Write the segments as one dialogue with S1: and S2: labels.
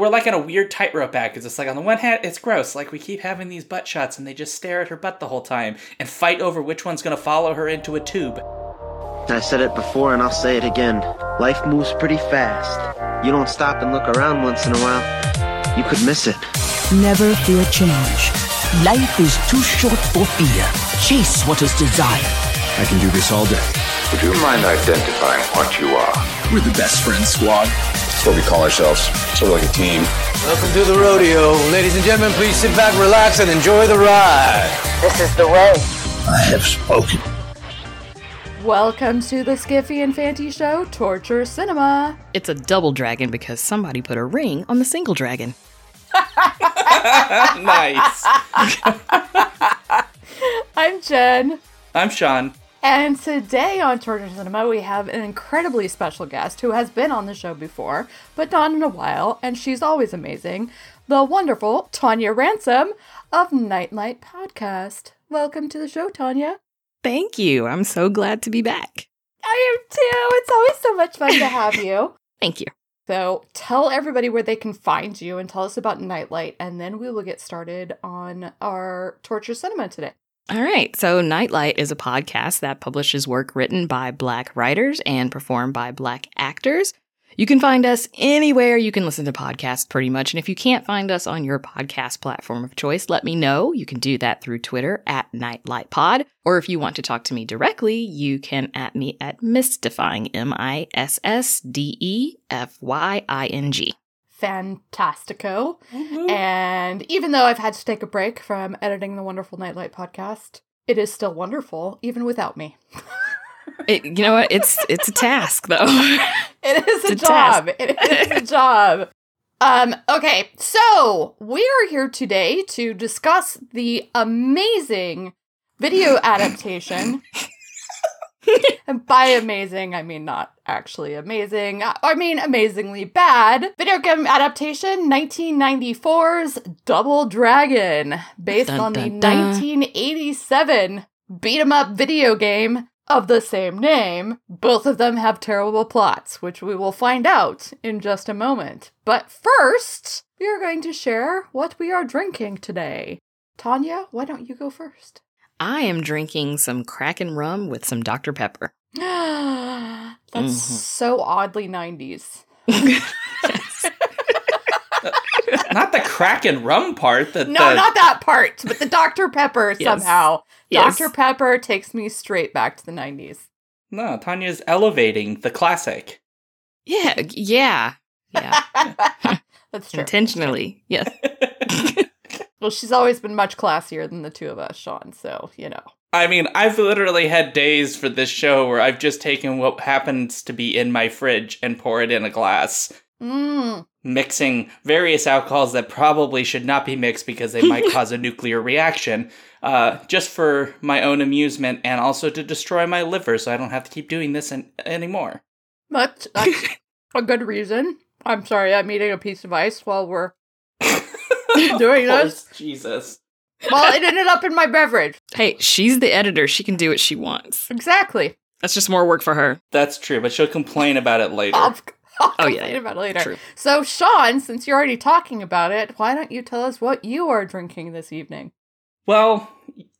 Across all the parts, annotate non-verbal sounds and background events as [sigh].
S1: We're like on a weird tightrope act because it's like on the one hand it's gross, like we keep having these butt shots and they just stare at her butt the whole time and fight over which one's gonna follow her into a tube.
S2: I said it before and I'll say it again. Life moves pretty fast. You don't stop and look around once in a while, you could miss it.
S3: Never fear change. Life is too short for fear. Chase what is desired.
S4: I can do this all day.
S5: Would you mind identifying what you are?
S4: We're the best friends squad.
S5: That's what we call ourselves. Sort of like a team.
S6: Welcome to the rodeo. Ladies and gentlemen, please sit back, relax, and enjoy the ride.
S7: This is the way.
S4: I have spoken.
S8: Welcome to the Skiffy and Fanty Show Torture Cinema.
S9: It's a double dragon because somebody put a ring on the single dragon. [laughs]
S1: nice. [laughs]
S8: I'm Jen.
S1: I'm Shaun.
S8: And today on Torture Cinema, we have an incredibly special guest who has been on the show before, but not in a while, and she's always amazing. The wonderful Tonia Ransom of Nightlight Podcast. Welcome to the show, Tonia.
S9: Thank you. I'm so glad to be back.
S8: I am too. It's always so much fun to have you. [laughs]
S9: Thank you.
S8: So tell everybody where they can find you and tell us about Nightlight, and then we will get started on our Torture Cinema today.
S9: All right. So, Nightlight is a podcast that publishes work written by Black writers and performed by Black actors. You can find us anywhere you can listen to podcasts, pretty much. And if you can't find us on your podcast platform of choice, let me know. You can do that through Twitter at NightlightPod. Or if you want to talk to me directly, you can at me at Mystifying, M I S S D E F Y I N G.
S8: Fantastico. And even though I've had to take a break from editing the Wonderful Nightlight podcast, it is still wonderful, even without me.
S9: It, you know what? It's [laughs] it's a task though.
S8: It is a,
S9: a
S8: job.
S9: task.
S8: It is a job. Um, okay, so we are here today to discuss the amazing video adaptation. [laughs] and by amazing, I mean not actually amazing. I mean amazingly bad. Video game adaptation 1994's Double Dragon, based
S9: Dun,
S8: on the
S9: dun, dun.
S8: 1987 beat 'em up video game of the same name. Both of them have terrible plots, which we will find out in just a moment. But first, we are going to share what we are drinking today. Tonia, why don't you go first?
S9: I am drinking some Kraken rum with some Dr. Pepper. [gasps]
S8: That's
S9: Mhm.
S8: so oddly 90s. [laughs]
S1: Not the Kraken rum part. The,
S8: No,
S1: the-
S8: not that part, but the Dr. Pepper [laughs]
S9: Yes.
S8: somehow.
S9: Yes.
S8: Dr. Pepper takes me straight back to the 90s.
S1: No, Tonia's elevating the classic.
S9: Yeah, yeah, yeah. [laughs]
S8: That's true.
S9: Intentionally, yes.
S8: Well, she's always been much classier than the two of us, Shaun, so, you know.
S1: I mean, I've literally had days for this show where I've just taken what happens to be in my fridge and pour it in a glass,
S8: Mmm.
S1: mixing various alcohols that probably should not be mixed because they might [laughs] cause a nuclear reaction, uh, just for my own amusement and also to destroy my liver so I don't have to keep doing this an- anymore.
S8: But that's [laughs] a good reason. I'm sorry, I'm eating a piece of ice while we're [laughs] doing
S1: Oh,
S8: this.
S1: Jesus.
S8: Well, it ended up in my beverage.
S9: Hey, she's the editor. She can do what she wants.
S8: Exactly.
S9: That's just more work for her.
S1: That's true, but she'll complain about it later.
S8: I'll, [laughs] I'll
S9: Oh, yeah,
S8: complain
S9: yeah.
S8: about it later.
S9: True.
S8: So, Shaun, since you're already talking about it, why don't you tell us what you are drinking this evening?
S1: Well,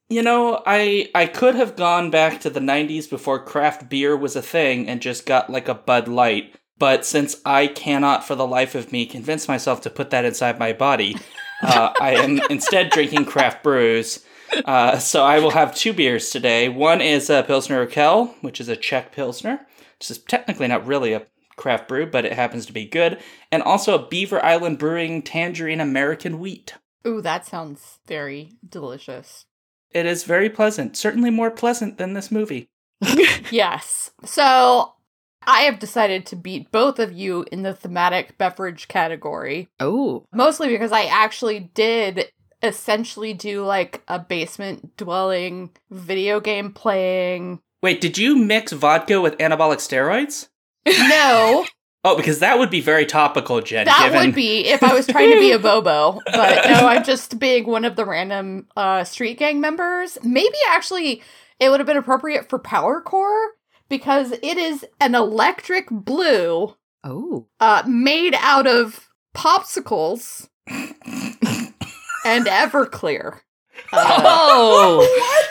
S1: you know, I I could have gone back to the 90s before craft beer was a thing and just got like a Bud Light, but since I cannot for the life of me convince myself to put that inside my body, [laughs] uh, I am instead drinking craft brews. Uh, so I will have two beers today. One is a Pilsner Urquell, which is a Czech Pilsner. This is technically not really a craft brew, but it happens to be good. And also a Beaver Island Brewing Tangerine American Wheat.
S8: Ooh, that sounds very delicious.
S1: It is very pleasant. Certainly more pleasant than this movie. [laughs]
S8: Yes. So, I have decided to beat both of you in the thematic beverage category.
S9: Oh,
S8: Mostly because I actually did essentially do like a basement dwelling video game playing.
S1: Wait, did you mix vodka with anabolic steroids?
S8: No, [laughs]
S1: Oh, because that would be very topical, Jen.
S8: that
S1: given...
S8: would be if I was trying to be a Bobo. But no, [laughs] I'm just being one of the random uh, street gang members. Maybe actually it would have been appropriate for Power Corps because it is an electric blue
S9: oh,
S8: uh, made out of popsicles and Everclear.
S9: Oh!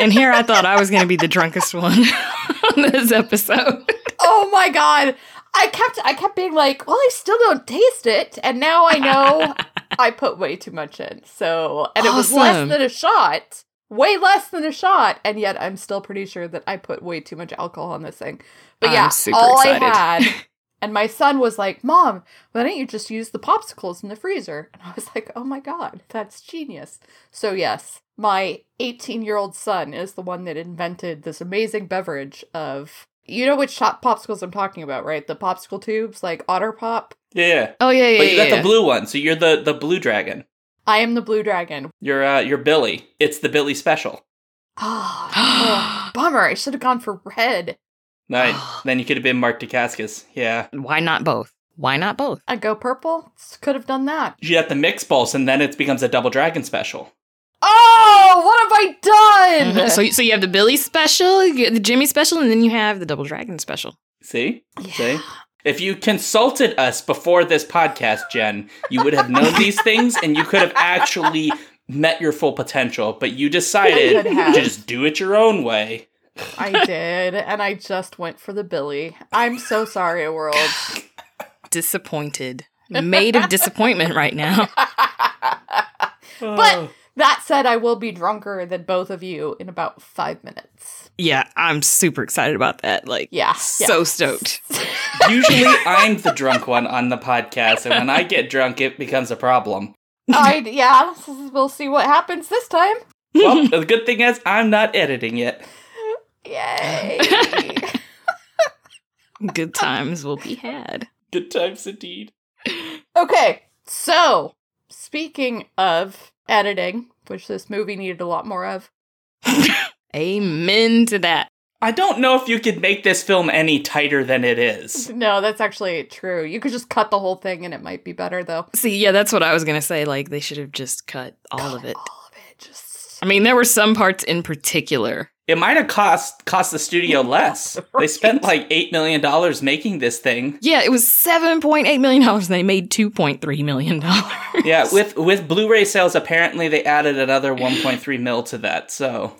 S9: and here I thought I was going to be the drunkest one [laughs] on this episode.
S8: Oh my god. I kept I kept being like, well, I still don't taste it, and now I know [laughs] I put way too much in. So, and it was less than a shot, way less than a shot, and yet I'm still pretty sure that I put way too much alcohol on this thing. But yeah, all
S9: excited.
S8: I had, [laughs] and my son was like, "Mom, why don't you just use the popsicles in the freezer?" And I was [laughs] like, "Oh my god, that's genius!" So yes, my 18 year old son is the one that invented this amazing beverage of. You know which popsicles I'm talking about, right? The popsicle tubes, like Otter Pop.
S1: Yeah, yeah.
S9: Oh, yeah, yeah,
S1: But you
S9: yeah.
S1: got the blue one, so you're the the blue dragon.
S8: I am the blue dragon.
S1: You're uh you're Billy. It's the Billy special. [gasps]
S8: Oh, bummer. I should have gone for red.
S1: Right. [gasps] then you could have been Mark Dacascos. Yeah.
S9: Why not both? Why not both?
S8: I go purple. Could have done that.
S1: You have the mix pulse, and then it becomes a double dragon special.
S8: Oh, what have I done? [laughs]
S9: So, so you have the Billy special, you get the Jimmy special, and then you have the Double Dragon special.
S1: See? See? If you consulted us before this podcast, Jen, you would have known these things and you could have actually met your full potential, but you decided
S8: I could have.
S1: to just do it your own way.
S8: I did, and I just went for the Billy. I'm so sorry, world.
S9: Disappointed. Made of disappointment right now. [laughs]
S8: But that said, I will be drunker than both of you in about five minutes.
S9: Yeah, I'm super excited about that. Like,
S8: Yeah,
S9: so
S8: yeah.
S9: stoked. [laughs]
S1: Usually I'm the drunk one on the podcast, and when I get drunk, it becomes a problem.
S8: I yeah, we'll see what happens this time.
S1: Well, the good thing is I'm not editing it.
S8: Yay! [laughs]
S9: Good times will be had.
S1: Good times indeed.
S8: okay, so speaking of editing, which this movie needed a lot more of. [laughs]
S9: Amen to that.
S1: I don't know if you could make this film any tighter than it is.
S8: No, that's actually true. You could just cut the whole thing and it might be better though.
S9: See, yeah, that's what I was gonna say. Like, they should have just cut all of it.
S8: All of it just
S9: I mean, there were some parts in particular.
S1: It might have cost cost the studio [laughs] less. They spent like eight million dollars making this thing.
S9: Yeah, it was seven point eight million dollars, and they made two point three million dollars.
S1: Yeah, with with Blu-ray sales, apparently they added another 1.3 mil to that. So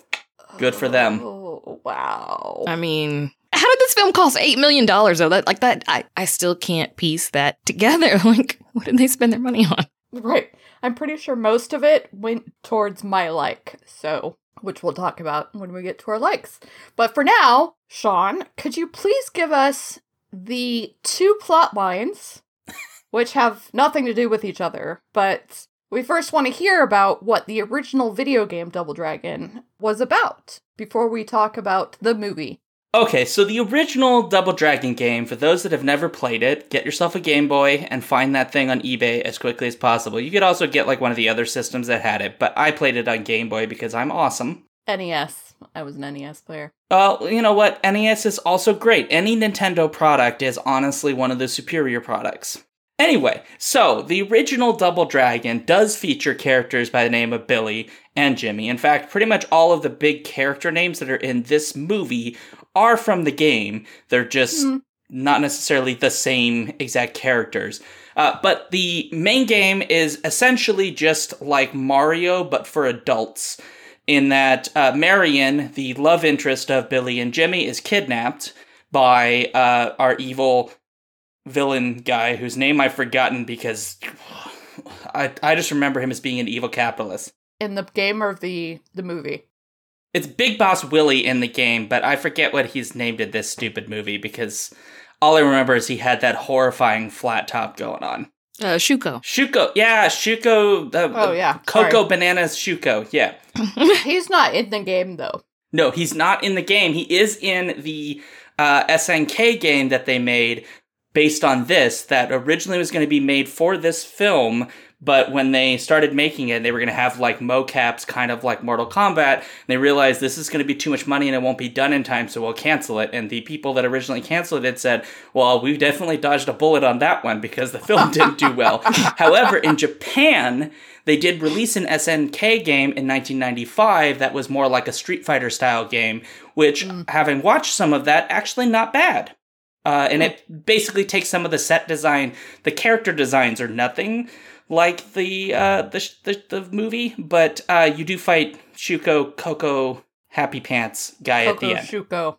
S1: good for them.
S8: Oh wow.
S9: I mean, how did this film cost eight million dollars? Though that, like that, I I still can't piece that together. [laughs] Like, what did they spend their money on?
S8: Right. I'm pretty sure most of it went towards my like, so which we'll talk about when we get to our likes. But for now, Shaun, could you please give us the two plot lines [laughs] which have nothing to do with each other, but we first want to hear about what the original video game Double Dragon was about before we talk about the movie.
S1: Okay, so the original Double Dragon game, for those that have never played it, get yourself a Game Boy and find that thing on eBay as quickly as possible. You could also get like one of the other systems that had it, but I played it on Game Boy because I'm awesome.
S8: NES. I was an NES player.
S1: Well, you know what? NES is also great. Any Nintendo product is honestly one of the superior products. Anyway, so the original Double Dragon does feature characters by the name of Billy and Jimmy. In fact, pretty much all of the big character names that are in this movie are from the game. They're just not necessarily the same exact characters. Uh, but the main game is essentially just like Mario, but for adults in that uh, Marion, the love interest of Billy and Jimmy, is kidnapped by uh, our evil villain guy whose name I've forgotten because [sighs] I, I just remember him as being an evil capitalist.
S8: In the game or the the movie?
S1: It's Big Boss Willie in the game, but I forget what he's named in this stupid movie because all I remember is he had that horrifying flat top going on.
S9: Uh, Shuko.
S1: Shuko, yeah, Shuko. Uh,
S8: Oh, yeah,
S1: Coco
S8: sorry.
S1: Bananas Shuko, yeah. [laughs]
S8: He's not in the game though.
S1: No, he's not in the game. He is in the uh, SNK game that they made based on this, that originally was going to be made for this film. But when they started making it, they were going to have like mocaps, kind of like Mortal Kombat. And they realized this is going to be too much money and it won't be done in time, so we'll cancel it. And the people that originally canceled it said, well, we definitely dodged a bullet on that one because the film didn't do well. [laughs] However, in Japan, they did release an SNK game in 1995 that was more like a Street Fighter style game, which, having watched some of that, actually not bad. Uh, and it basically takes some of the set design. The character designs are nothing like the uh, the, the the movie, but uh, you do fight Shuko Coco Happy Pants guy at the
S8: Coco
S1: end.
S8: Shuko.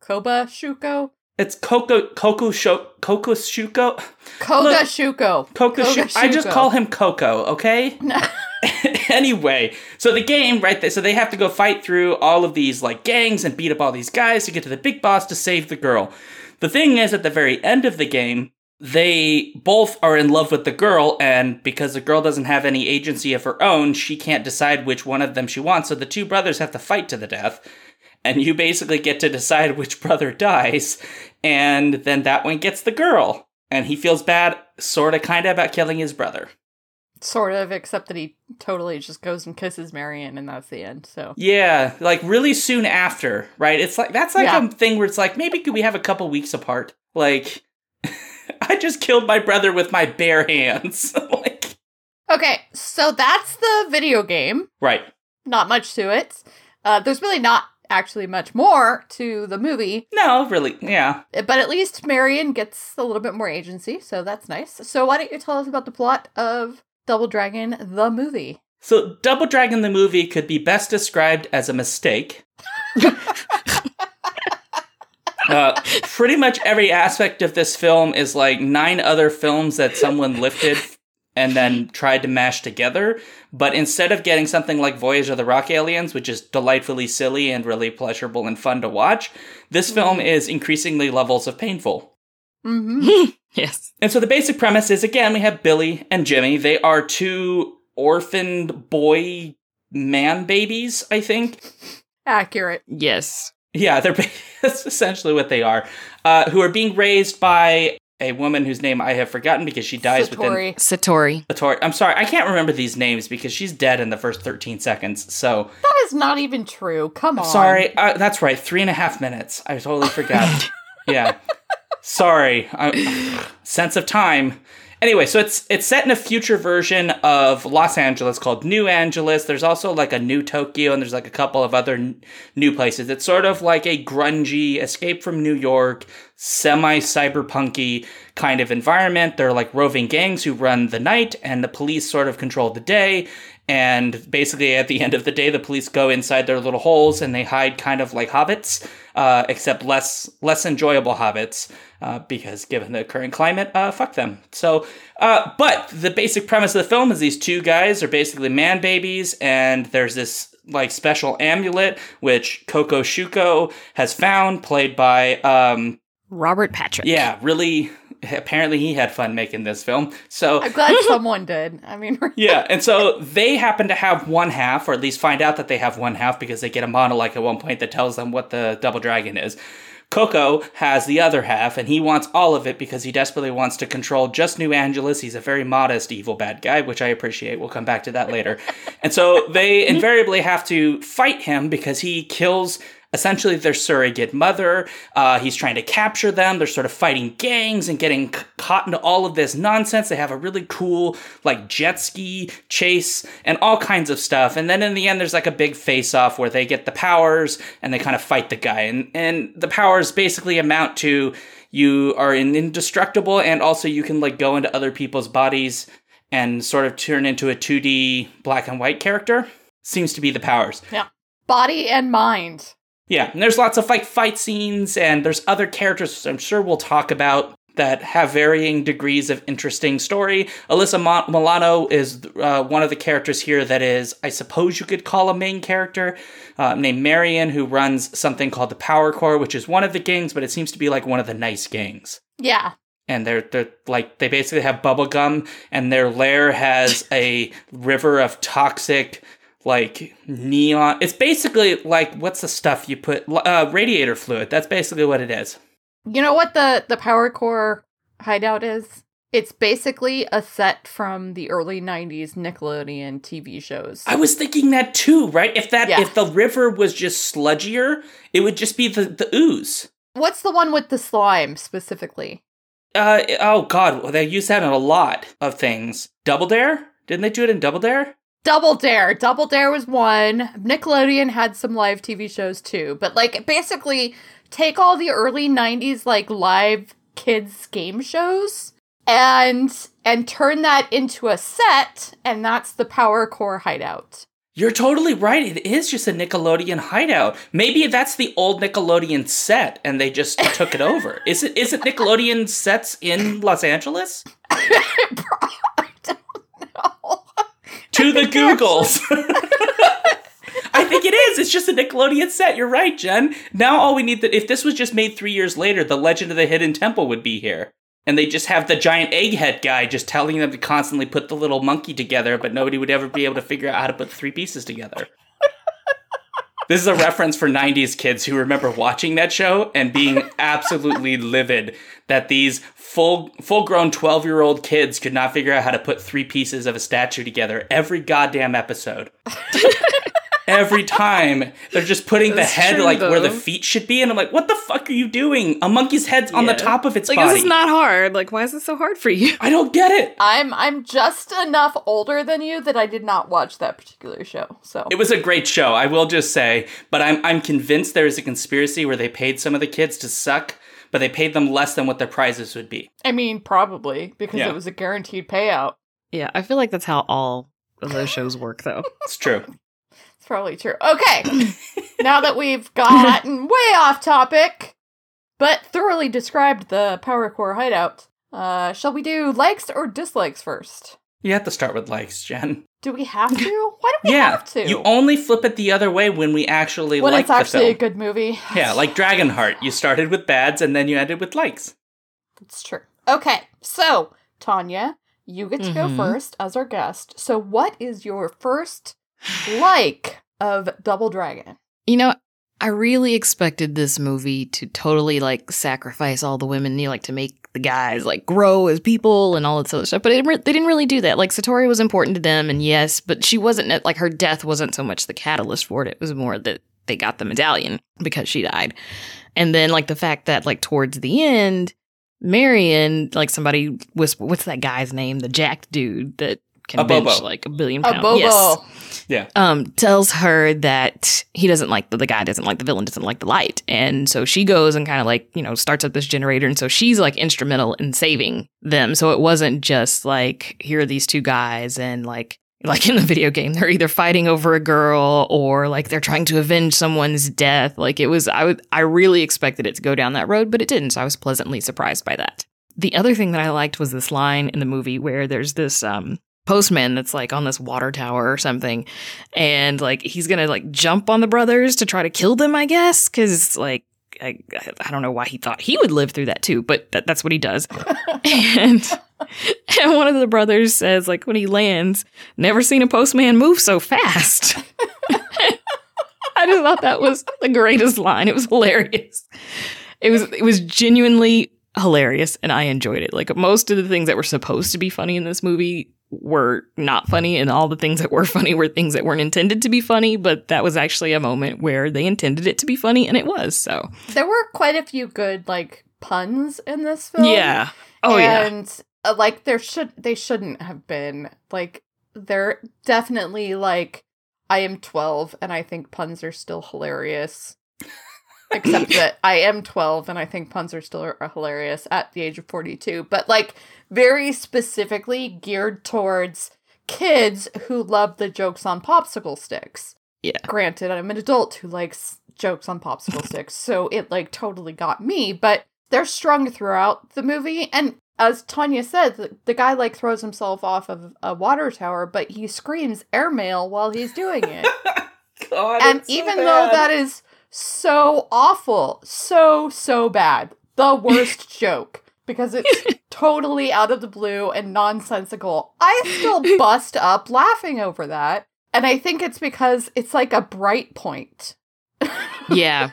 S8: Koba Shuko?
S1: It's Coco Coco Sho- Coco Shuko
S8: Koga
S1: Look,
S8: Shuko.
S1: Coco.
S8: Koga
S1: Shu- I just call him Coco. Okay. [laughs] [laughs] anyway, so the game, right? there, So they have to go fight through all of these like gangs and beat up all these guys to get to the big boss to save the girl. The thing is, at the very end of the game, they both are in love with the girl, and because the girl doesn't have any agency of her own, she can't decide which one of them she wants. So the two brothers have to fight to the death. And you basically get to decide which brother dies, and then that one gets the girl. And he feels bad, sort of, kind of, about killing his brother.
S8: Sort of, except that he totally just goes and kisses Marion, and that's the end. So
S1: Yeah, like really soon after, right? It's like that's like
S8: Yeah.
S1: a thing where it's like maybe could we have a couple weeks apart? Like [laughs] [laughs] I just killed my brother with my bare hands. [laughs] like
S8: okay, so that's the video game.
S1: right.
S8: Not much to it. Uh, there's really not actually much more to the movie,
S1: No, really. Yeah.
S8: but at least Marion gets a little bit more agency, so that's nice. So why don't you tell us about the plot of Double Dragon the movie?
S1: So Double Dragon the movie could be best described as a mistake. [laughs] Uh, pretty much every aspect of this film is like nine other films that someone lifted and then tried to mash together. But instead of getting something like Voyage of the Rock Aliens, which is delightfully silly and really pleasurable and fun to watch, this film is increasingly levels of painful.
S8: Mm-hmm. [laughs]
S9: Yes.
S1: And so the basic premise is again, we have Billy and Jimmy. They are two orphaned boy man babies, I think.
S8: Accurate.
S9: Yes.
S1: Yeah, they're [laughs] that's essentially what they are. Uh, who are being raised by a woman whose name I have forgotten because she dies within
S8: Satori.
S9: Satori.
S1: Satori. I'm sorry, I can't remember these names because she's dead in the first 13 seconds. So
S8: That is not even true. Come on.
S1: sorry, uh, that's right, three and a half minutes. I totally forgot. [laughs] yeah, sorry. I, sense of time. Anyway, so it's it's set in a future version of Los Angeles called New Angeles. There's also like a new Tokyo, and there's like a couple of other n- new places. It's sort of like a grungy escape from New York, semi cyberpunky kind of environment. There are like roving gangs who run the night, and the police sort of control the day. And basically, at the end of the day, the police go inside their little holes and they hide, kind of like hobbits, uh, except less less enjoyable hobbits, uh, because given the current climate, uh, fuck them. So, uh, but the basic premise of the film is these two guys are basically man babies, and there's this like special amulet which Coco Shuko has found, played by um,
S9: Robert Patrick.
S1: yeah, really. Apparently, he had fun making this film. So
S8: I'm glad [laughs] someone did. I mean, [laughs]
S1: yeah, and so they happen to have one half, or at least find out that they have one half because they get a monologue at one point that tells them what the double dragon is. Coco has the other half, and he wants all of it because he desperately wants to control just New Angeles. He's a very modest, evil bad guy, which I appreciate. We'll come back to that later. [laughs] and so they invariably have to fight him because he kills essentially their surrogate mother. Uh, he's trying to capture them. They're sort of fighting gangs and getting c- caught into all of this nonsense. They have a really cool, like, jet ski chase and all kinds of stuff. And then in the end, there's like a big face off where they get the powers and they kind of fight the guy. And, and the powers basically amount to you are in- indestructible and also you can, like, go into other people's bodies and sort of turn into a 2D black and white character. Seems to be the powers.
S8: yeah. Body and mind.
S1: Yeah, and there's lots of like fight scenes, and there's other characters I'm sure we'll talk about that have varying degrees of interesting story. Alyssa Milano is uh, one of the characters here that is, I suppose you could call a main character, uh, named Marion, who runs something called the Power Corps, which is one of the gangs, but it seems to be like one of the nice gangs
S8: Yeah.
S1: and they're they're like they basically have bubble gum and their lair has a river of toxic like neon it's basically like what's the stuff you put uh, radiator fluid that's basically what it is
S8: You know what the the Power Corps hideout is? It's basically a set from the early 90s Nickelodeon TV shows.
S1: i was thinking that too right if that
S8: Yeah.
S1: if the river was just sludgier it would just be the the ooze
S8: What's the one with the slime specifically?
S1: uh oh god well, they use that in a lot of things double dare didn't they do it in double dare
S8: Double Dare. Double Dare was one. Nickelodeon had some live TV shows too. But like basically take all the early 90s like live kids game shows and and turn that into a set and that's the Power Corps Hideout.
S1: You're totally right. It is just a Nickelodeon hideout. Maybe that's the old Nickelodeon set and they just [laughs] took it over. Is it is it Nickelodeon sets in Los Angeles? [laughs]
S8: I don't know.
S1: To the [laughs] Googles. [laughs] I think it is. It's just a Nickelodeon set. You're right, Jen. Now all we need that if this was just made 3 years later, the Legend of the Hidden Temple would be here. And they just have the giant egghead guy just telling them to constantly put the little monkey together, but nobody would ever be able to figure out how to put three pieces together. This is a reference for 90s kids who remember watching that show and being absolutely livid that these full full grown 12 year old kids could not figure out how to put three pieces of a statue together every goddamn episode. [laughs] every time they're just putting the head
S9: true,
S1: like where the feet should be, and I'm like, what the fuck are you doing? A monkey's head's on the top of its
S9: Like
S1: body.
S9: this is not hard. Like why is it so hard for you?
S1: I don't get it.
S8: I'm I'm just enough older than you that I did not watch that particular show. So
S1: It was a great show, I will just say, but I'm I'm convinced there is a conspiracy where they paid some of the kids to suck, but they paid them less than what their prizes would be.
S8: I mean probably because
S1: Yeah.
S8: it was a guaranteed payout.
S9: Yeah, I feel like that's how all of those shows work though.
S1: It's true.
S8: Probably true. Okay. [laughs] now that we've gotten way off topic, but thoroughly described the Power Corps hideout, uh, shall we do likes or dislikes first?
S1: You have to start with likes, Jen.
S8: Do we have to? Why do we
S1: yeah,
S8: have to?
S1: you only flip it the other way when we actually
S8: when
S1: like
S8: it's actually a good movie.
S1: Yeah, like Dragonheart. You started with bads and then you ended with likes.
S8: That's true. Okay, so Tonia, you get to go
S9: Mhm.
S8: first as our guest. So, what is your first like of Double Dragon?
S9: You know, I really expected this movie to totally like sacrifice all the women, you know, like to make the guys like grow as people and all this other stuff. But it, re- they didn't really do that. Like Satori was important to them, and yes, but she wasn't like her death wasn't so much the catalyst for it. It was more that they got the medallion because she died, and then like the fact that like towards the end, Marion, like somebody whisper, what's that guy's name? The jacked dude that can
S1: Abobo.
S9: bench like a billion pounds.
S8: A
S9: pounds.
S8: Bobo.
S9: Yes
S1: Yeah.
S9: um, tells her that he doesn't like the, the guy doesn't like the villain doesn't like the light. And so she goes and kind of like you know starts up this generator. And so she's like instrumental in saving them. So it wasn't just like here are these two guys and like like in the video game they're either fighting over a girl or like they're trying to avenge someone's death. Like it was i i really expected it to go down that road but it didn't. So i was pleasantly surprised by that. The other thing that i liked was this line in the movie where there's this um postman that's like on this water tower or something and like he's gonna like jump on the brothers to try to kill them i guess because like I, I don't know why he thought he would live through that too but that, that's what he does. [laughs] And and one of the brothers says like when he lands never seen a postman move so fast. [laughs] I just thought that was the greatest line. It was hilarious. It was it was genuinely hilarious and i enjoyed it. Like most of the things that were supposed to be funny in this movie were not funny and all the things that were [laughs] funny were things that weren't intended to be funny but that was actually a moment where they intended it to be funny and it was so.
S8: There were quite a few good like puns in this film.
S9: yeah. Oh yeah.
S8: And uh, like there should they shouldn't have been. Like they're definitely like I am 12 and I think puns are still hilarious. [laughs] Except that I am 12 and I think puns are still are hilarious at the age of 42, but like very specifically geared towards kids who love the jokes on popsicle sticks.
S9: Yeah.
S8: Granted, I'm an adult who likes jokes on popsicle [laughs] sticks, so it like totally got me, but they're strung throughout the movie and as Tonia said, the, the guy like throws himself off of a water tower, but he screams airmail while he's doing it. [laughs]
S1: God,
S8: and
S1: it's so
S8: even though that is so awful, so so bad, the worst [laughs] joke because it's [laughs] totally out of the blue and nonsensical. I still [laughs] bust up laughing over that. And I think it's because it's like a bright point. [laughs]
S9: yeah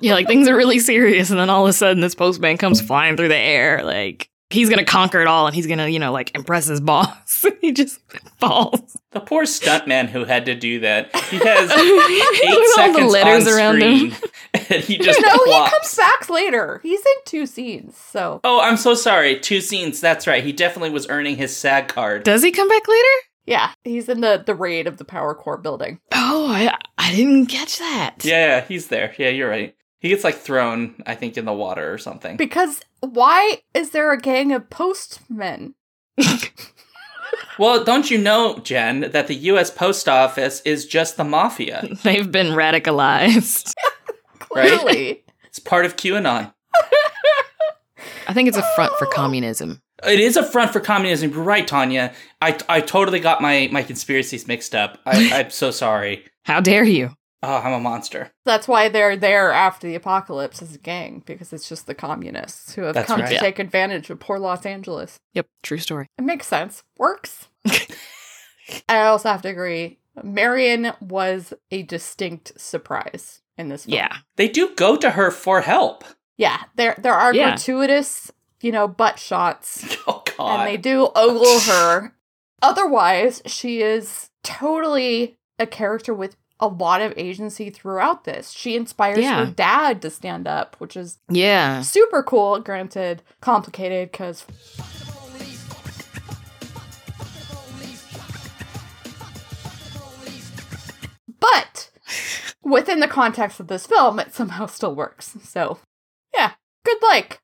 S9: yeah like things are really serious and then all of a sudden this postman comes flying through the air like he's gonna conquer it all and he's gonna you know like impress his boss [laughs] he just falls
S1: the poor stuntman who had to do that. He [laughs] has eight
S9: With all the
S1: seconds
S9: letters
S1: on
S9: around him.
S1: screen, [laughs] and he just
S8: no, he comes back later. He's in two scenes, so
S1: Oh, I'm so sorry. Two scenes. That's right. He definitely was earning his SAG card.
S9: does he come back later
S8: yeah, he's in the the raid of the Power Corps building.
S9: oh i i didn't catch that
S1: Yeah, yeah, he's there. Yeah, you're right. He gets like thrown, I think, in the water or something.
S8: Because why is there a gang of postmen?
S1: well, don't you know, Jen, that the U.S. Post Office is just the mafia? [laughs]
S9: They've been radicalized. [laughs]
S8: Clearly.
S1: It's part of QAnon.
S9: I think it's a front for communism.
S1: It is a front for communism. You're right, Tonia. I, I totally got my, my conspiracies mixed up. I, [laughs] I'm so sorry.
S9: How dare you?
S1: Oh, I'm a monster.
S8: That's why they're there after the apocalypse as a gang, because it's just the communists who have
S1: That's
S8: come
S1: right.
S8: to
S1: Yeah.
S8: take advantage of poor Los Angeles.
S9: Yep, true story.
S8: It makes sense. Works. [laughs] I also have to agree. Marion was a distinct surprise in this film.
S9: Yeah.
S1: They do go to her for help.
S8: Yeah. There there are
S9: Yeah.
S8: gratuitous, you know, butt shots. [laughs]
S1: Oh, God.
S8: And they do ogle her. Otherwise, she is totally a character with a lot of agency throughout this. She inspires
S9: Yeah.
S8: her dad to stand up, which is
S9: Yeah.
S8: super cool. Granted, complicated because but within the context of this film, it somehow still works. So, yeah, good like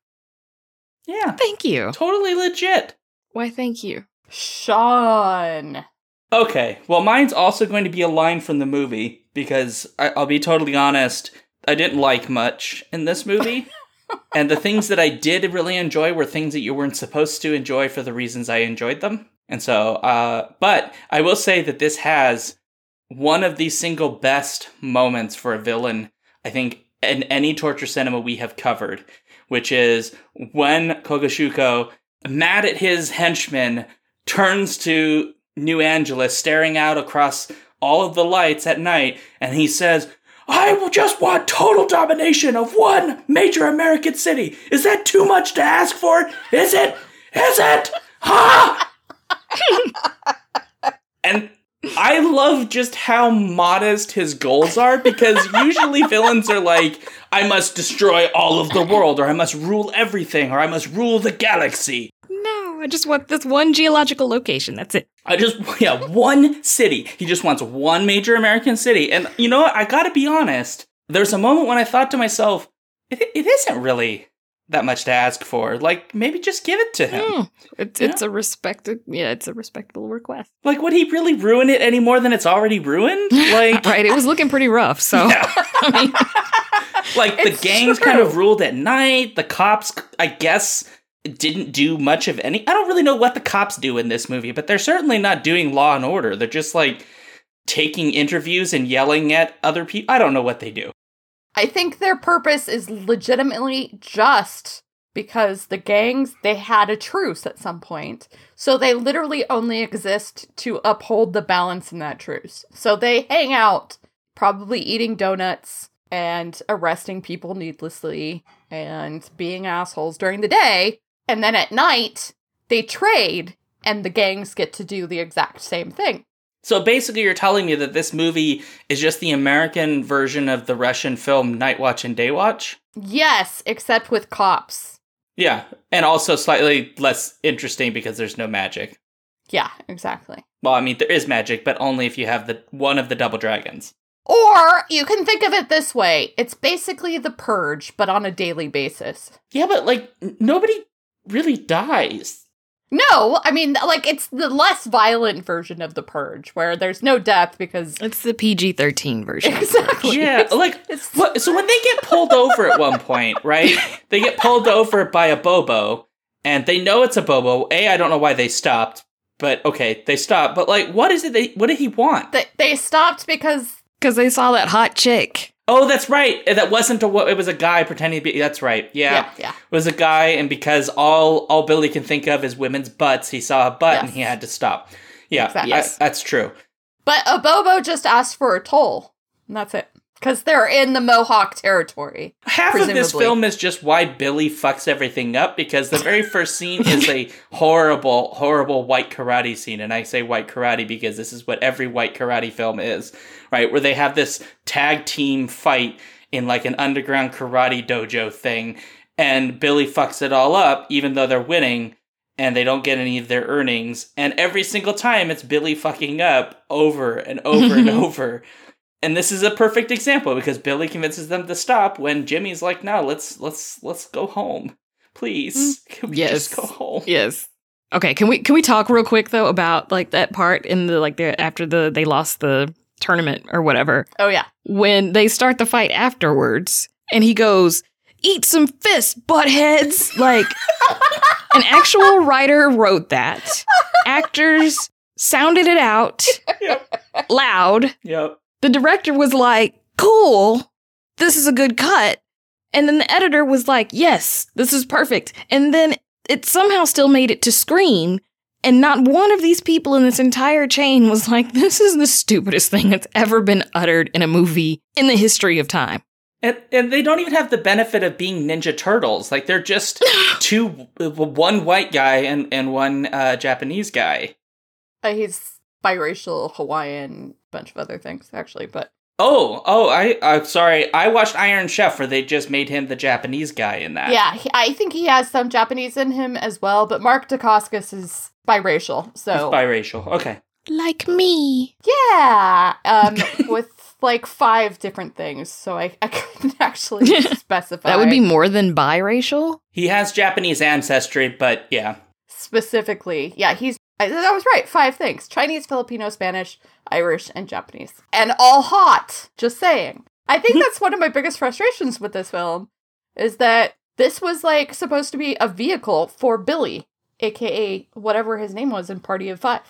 S1: yeah.
S9: Thank you.
S1: Totally legit.
S9: Why, thank you.
S8: Shaun.
S1: Okay, well, mine's also going to be a line from the movie because I- I'll be totally honest, I didn't like much in this movie. [laughs] and the things that I did really enjoy were things that you weren't supposed to enjoy for the reasons I enjoyed them. And so, uh, but I will say that this has one of the single best moments for a villain, I think, in any torture cinema we have covered, which is when Koga Shuko, mad at his henchmen, turns to New Angeles, staring out across all of the lights at night, and he says, I will just want total domination of one major American city. Is that too much to ask for? Is it? Is it? Ha! [laughs] and I love just how modest his goals are because usually villains are like, I must destroy all of the world, or I must rule everything, or I must rule the galaxy.
S9: I just want this one geological location. That's it.
S1: I just, [laughs] yeah, one city. He just wants one major American city. And you know what? I gotta be honest. There's a moment when I thought to myself, it, it isn't really that much to ask for. Like, maybe just give it to him.
S9: Mm, it's it's a respected yeah, it's a respectable request.
S1: Like, would he really ruin it any more than it's already ruined? [laughs] Like,
S9: right, it was looking pretty rough, so [laughs] I mean,
S1: like the gangs
S8: true.
S1: kind of ruled at night. The cops, I guess, didn't do much of any. I don't really know what the cops do in this movie, but they're certainly not doing law and order. They're just like taking interviews and yelling at other people. I don't know what they do.
S8: I think their purpose is legitimately just because the gangs they had a truce at some point. So they literally only exist to uphold the balance in that truce. So they hang out probably eating donuts and arresting people needlessly and being assholes during the day, and then at night they trade and the gangs get to do the exact same thing.
S1: So basically, you're telling me that this movie is just the American version of the Russian film Night Watch and Day Watch?
S8: Yes, except with cops.
S1: Yeah, and also slightly less interesting because there's no magic.
S8: Yeah, exactly.
S1: Well, I mean, there is magic, but only if you have the one of the double dragons.
S8: Or you can think of it this way it's basically the purge, but on a daily basis.
S1: Yeah, but like nobody really dies.
S8: No, I mean, like, it's the less violent version of the purge, where there's no death because.
S9: it's the PG thirteen version. [laughs]
S8: Exactly.
S1: Yeah,
S8: It's-
S1: like
S8: it's-
S1: what, so when they get pulled over at one point, right? [laughs] They get pulled over by a bobo, and they know it's a bobo. A, I don't know why they stopped, but okay, they stopped. But like, what is it? They what did he want?
S8: They, they stopped because.
S9: Because they saw that hot chick.
S1: Oh, that's right. Uh, that wasn't a. wo- It was a guy pretending to be. That's right. Yeah,
S8: Yeah, yeah.
S1: It was a guy, and because all all Billy can think of is women's butts, he saw a butt and he had to stop. Yeah,
S8: Exactly.
S1: I-
S8: Yes.
S1: that's true.
S8: But Abobo just asked for a toll. And that's it. Because they're in the Mohawk territory.
S1: Half of this film is just why Billy fucks everything up because the very first scene is a [laughs] horrible, horrible white karate scene. And I say white karate because this is what every white karate film is, right? Where they have this tag team fight in like an underground karate dojo thing. And Billy fucks it all up, even though they're winning and they don't get any of their earnings. And every single time it's Billy fucking up over and over and mm-hmm. over. And this is a perfect example because Billy convinces them to stop when Jimmy's like, "No, let's let's let's go home, please. Mm. [laughs] Can we
S9: Yes.
S1: just go home?"
S9: Yes. Okay, can we can we talk real quick though about like that part in the like the after the they lost the tournament or whatever
S8: Oh yeah.
S9: when they start the fight afterwards and he goes eat some fists buttheads like [laughs] an actual writer wrote that actors sounded it out loud
S1: Yep.
S9: the director was like, cool, this is a good cut. And then the editor was like, yes, this is perfect. And then it somehow still made it to screen. And not one of these people in this entire chain was like, this is the stupidest thing that's ever been uttered in a movie in the history of time.
S1: And and they don't even have the benefit of being Ninja Turtles. Like they're just [laughs] two, one white guy and and one uh, Japanese guy.
S8: Uh, he's biracial, Hawaiian, bunch of other things actually, but
S1: Oh, oh, I, I'm sorry. I watched Iron Chef, where they just made him the Japanese guy in that.
S8: yeah, he, I think he has some Japanese in him as well. But Mark Dacascos is biracial,
S1: He's
S8: so
S1: biracial. Okay.
S9: Like me.
S8: yeah, um, [laughs] with like five different things. So I, I couldn't [laughs] actually [laughs] specify.
S9: That would be more than biracial.
S1: He has Japanese ancestry, but yeah.
S8: specifically. Yeah, he's. I, that was right. Five things: Chinese, Filipino, Spanish, Irish, and Japanese, and all hot. Just saying. I think that's one of my biggest frustrations with this film, is that this was like supposed to be a vehicle for Billy, aka whatever his name was in Party of Five.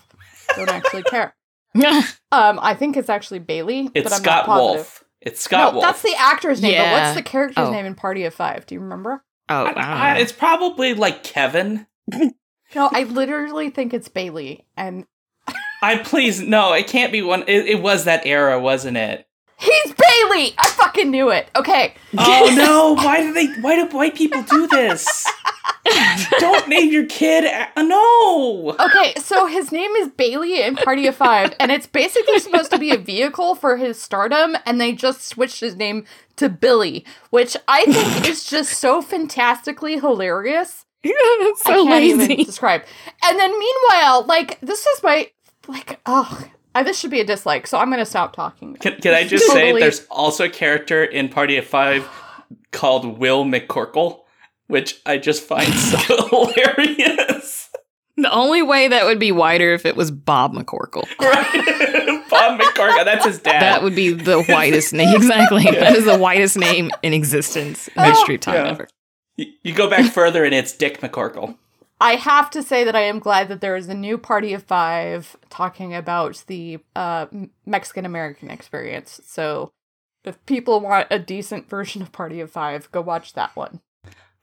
S8: Don't actually [laughs] care. [laughs] Um, I think it's actually Bailey,
S1: It's
S8: but I'm
S1: Scott
S8: not positive.
S1: Wolf. It's Scott
S8: no,
S1: Wolf.
S8: that's the actor's name. But what's the character's
S9: Oh.
S8: name in Party of Five? Do you remember?
S9: oh,
S1: I-
S9: I don't
S1: I- it's probably like Kevin. [laughs]
S8: No, I literally think it's Bailey, and
S1: I please no, it can't be one. It, it was that era, wasn't it?
S8: He's Bailey! I fucking knew it. Okay.
S1: Oh no! Why do they? Why do white people do this? [laughs] Don't name your kid. A- uh, no.
S8: Okay, so his name is Bailey in Party of Five, and it's basically supposed to be a vehicle for his stardom, and they just switched his name to Billy, which I think [laughs] is just so fantastically hilarious. [laughs]
S9: That's so
S8: I can't
S9: lazy.
S8: even describe. And then meanwhile, like this is my like oh I, this should be a dislike, so I'm gonna stop talking.
S1: Can, can I just say there's also a character in Party of Five called Will McCorkle, which I just find so [laughs] hilarious.
S9: The only way that would be whiter if it was Bob McCorkle.
S1: Right? [laughs] Bob McCorkle. That's his dad.
S9: That would be the whitest name. Exactly. That is the whitest name in existence in the history of time
S1: Yeah.
S9: ever.
S1: You, you go back further, and it's Dick McCorkle.
S8: I have to say that I am glad that there is a new Party of Five talking about the uh, Mexican American experience. So if people want a decent version of Party of Five, go watch that one.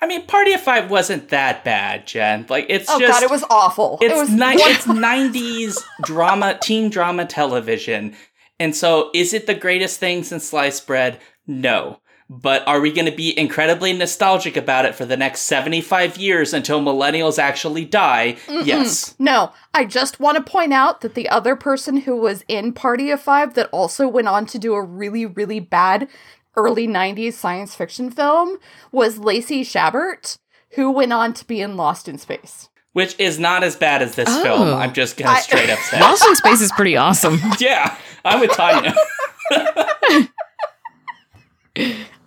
S1: I mean, Party of Five wasn't that bad, Jen. Like it's
S8: Oh
S1: just
S8: god, it was awful.
S1: it's
S8: it was
S1: ni- it's [laughs] '90s drama, teen drama television, and so is it the greatest thing since sliced bread? No. But are we going to be incredibly nostalgic about it for the next 75 years until millennials actually die? Yes.
S8: No, I just want to point out that the other person who was in Party of Five that also went on to do a really, really bad early 90s science fiction film was Lacey Chabert, who went on to be in Lost in Space.
S1: Which is not as bad as this
S9: Oh.
S1: film. I'm just going to
S8: I-
S1: straight up say. [laughs]
S9: Lost in Space is pretty awesome. [laughs]
S1: yeah, I'm with Tonia.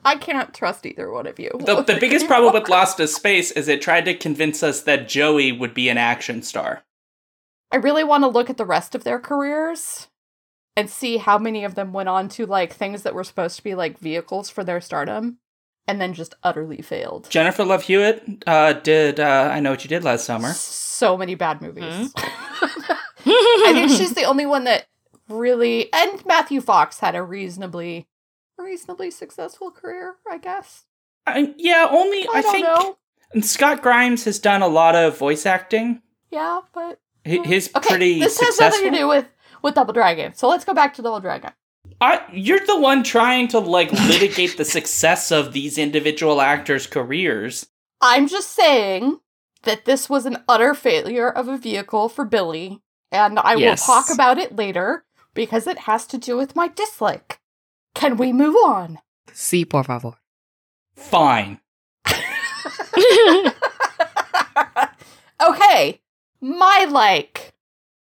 S8: I can't trust either one of you.
S1: the, the [laughs] biggest problem with Lost in Space is it tried to convince us that Joey would be an action star.
S8: I really want to look at the rest of their careers and see how many of them went on to like things that were supposed to be like vehicles for their stardom and then just utterly failed.
S1: Jennifer Love Hewitt uh, did uh, I Know What You Did Last Summer.
S8: So many bad movies. [laughs] I think she's the only one that really and Matthew Fox had a reasonably reasonably successful career, I guess.
S1: I, yeah, only
S8: I,
S1: I,
S8: don't
S1: think
S8: know.
S1: and Scott Grimes has done a lot of voice acting.
S8: Yeah, but
S1: Hi- His
S8: okay.
S1: pretty
S8: this has nothing to do with with Double Dragon. So let's go back to Double Dragon.
S1: I, you're the one trying to like litigate the success of these individual actors' careers.
S8: I'm just saying that this was an utter failure of a vehicle for Billy, and I
S9: Yes.
S8: will talk about it later because it has to do with my dislike. Can we move on?
S9: Sí, por favor.
S1: Fine. [laughs]
S8: okay, my like.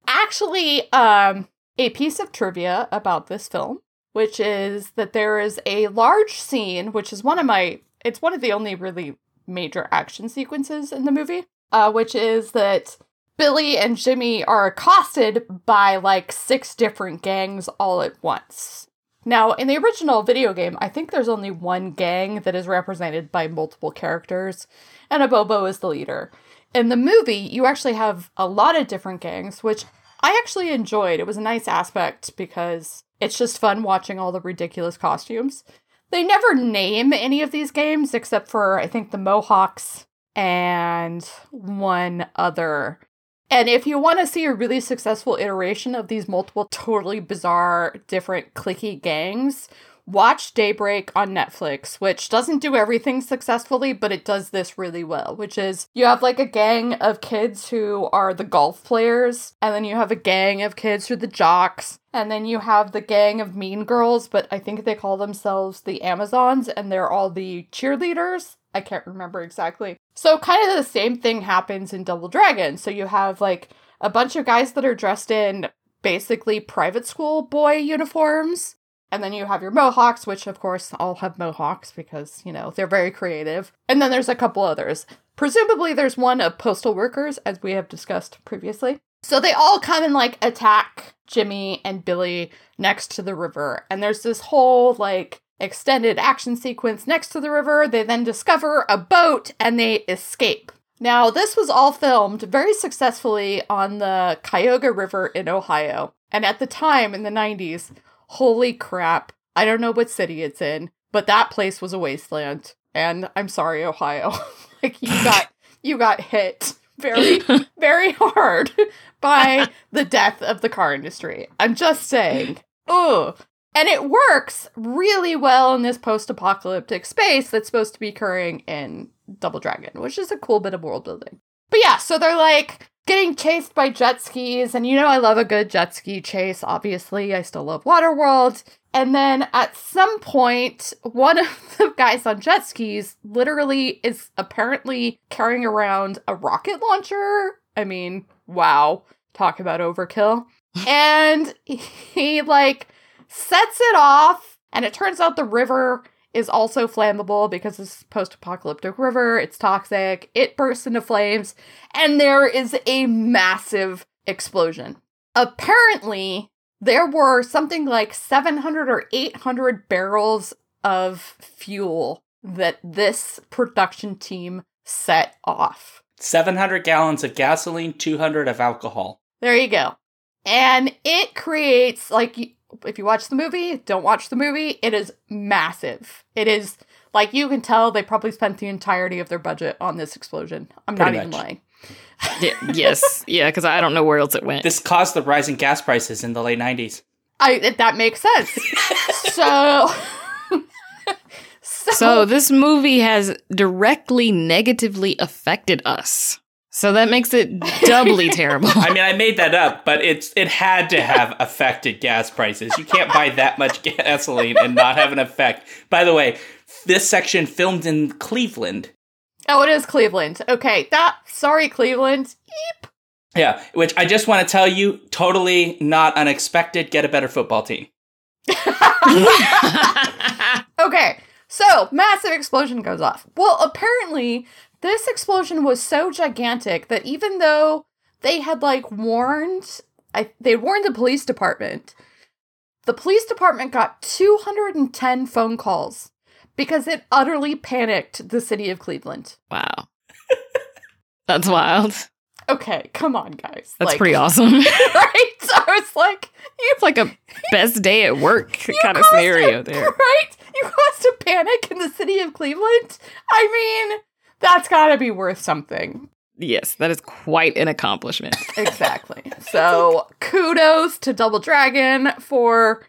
S8: Actually, um, a piece of trivia about this film, which is that there is a large scene, which is one of my, it's one of the only really major action sequences in the movie, uh, which is that Billy and Jimmy are accosted by like six different gangs all at once. Now, in the original video game, I think there's only one gang that is represented by multiple characters, and Abobo is the leader. In the movie, you actually have a lot of different gangs, which I actually enjoyed. It was a nice aspect because it's just fun watching all the ridiculous costumes. They never name any of these games except for, I think, the Mohawks and one other. And if you want to see a really successful iteration of these multiple, totally bizarre, different clicky gangs, watch Daybreak on Netflix, which doesn't do everything successfully, but it does this really well, which is you have like a gang of kids who are the golf players, and then you have a gang of kids who are the jocks, and then you have the gang of mean girls, but I think they call themselves the Amazons, and they're all the cheerleaders. I can't remember exactly. So, kind of the same thing happens in Double Dragon. So, you have like a bunch of guys that are dressed in basically private school boy uniforms. And then you have your Mohawks, which of course all have Mohawks because, you know, they're very creative. And then there's a couple others. Presumably, there's one of postal workers, as we have discussed previously. So they all come and like attack Jimmy and Billy next to the river. And there's this whole like extended action sequence next to the river. They then discover a boat and they escape. Now, this was all filmed very successfully on the Cuyahoga River in Ohio. And at the time in the 90s, holy crap, I don't know what city it's in, but that place was a wasteland. And I'm sorry, Ohio. [laughs] like you got [laughs] you got hit very very hard [laughs] by the death of the car industry. I'm just saying. Ugh. And it works really well in this post apocalyptic space that's supposed to be occurring in Double Dragon, which is a cool bit of world building. But yeah, so they're like getting chased by jet skis, and you know I love a good jet ski chase, obviously. I still love Waterworld. And then at some point, one [laughs] of the guys on jet skis literally is apparently carrying around a rocket launcher. I mean, wow. Talk about overkill. [laughs] and he like sets it off, and it turns out the river is also flammable because it's post-apocalyptic river. It's toxic. It bursts into flames, and there is a massive explosion. Apparently, there were something like 700 or 800 barrels of fuel that this production team set off.
S1: 700 gallons of gasoline, 200 of alcohol.
S8: There you go. And it creates, like, if you watch the movie, don't watch the movie. It is massive. It is like you can tell they probably spent the entirety of their budget on this explosion. I'm
S1: Pretty
S8: not even lying. [laughs]
S9: Yeah, yes, yeah, because I don't know where else it went.
S1: This caused the rising gas prices in the late 90s.
S8: I that makes sense. [laughs] so, [laughs] so
S9: so this movie has directly negatively affected us. So that makes it doubly [laughs] terrible.
S1: I mean, I made that up, but it's it had to have affected gas prices. You can't buy that much gasoline and not have an effect. By the way, this section filmed in Cleveland.
S8: oh, it is Cleveland. Okay, that sorry Cleveland. Eep.
S1: Yeah, which I just want to tell you, totally not unexpected. Get a better football team. [laughs]
S8: Okay, so massive explosion goes off. Well, apparently this explosion was so gigantic that even though they had like warned, I, they warned the police department. The police department got 210 phone calls because it utterly panicked the city of Cleveland.
S9: wow. [laughs] That's wild.
S8: Okay, come on, guys.
S9: That's
S8: Like-
S9: pretty [laughs] awesome.
S8: right? So it's like you
S9: It's like a best day at work [laughs] kind of scenario
S8: a-
S9: there.
S8: Right? You caused a panic in the city of Cleveland? I mean, that's gotta be worth something.
S9: Yes, that is quite an accomplishment. [laughs]
S8: Exactly. So kudos to Double Dragon for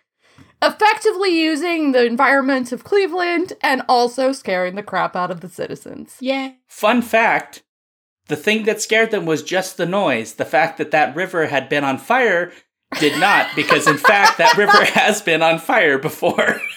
S8: effectively using the environment of Cleveland and also scaring the crap out of the citizens.
S9: Yeah.
S1: Fun fact the thing that scared them was just the noise. The fact that that river had been on fire did not, because in fact, that river [laughs] has been on fire before. [laughs]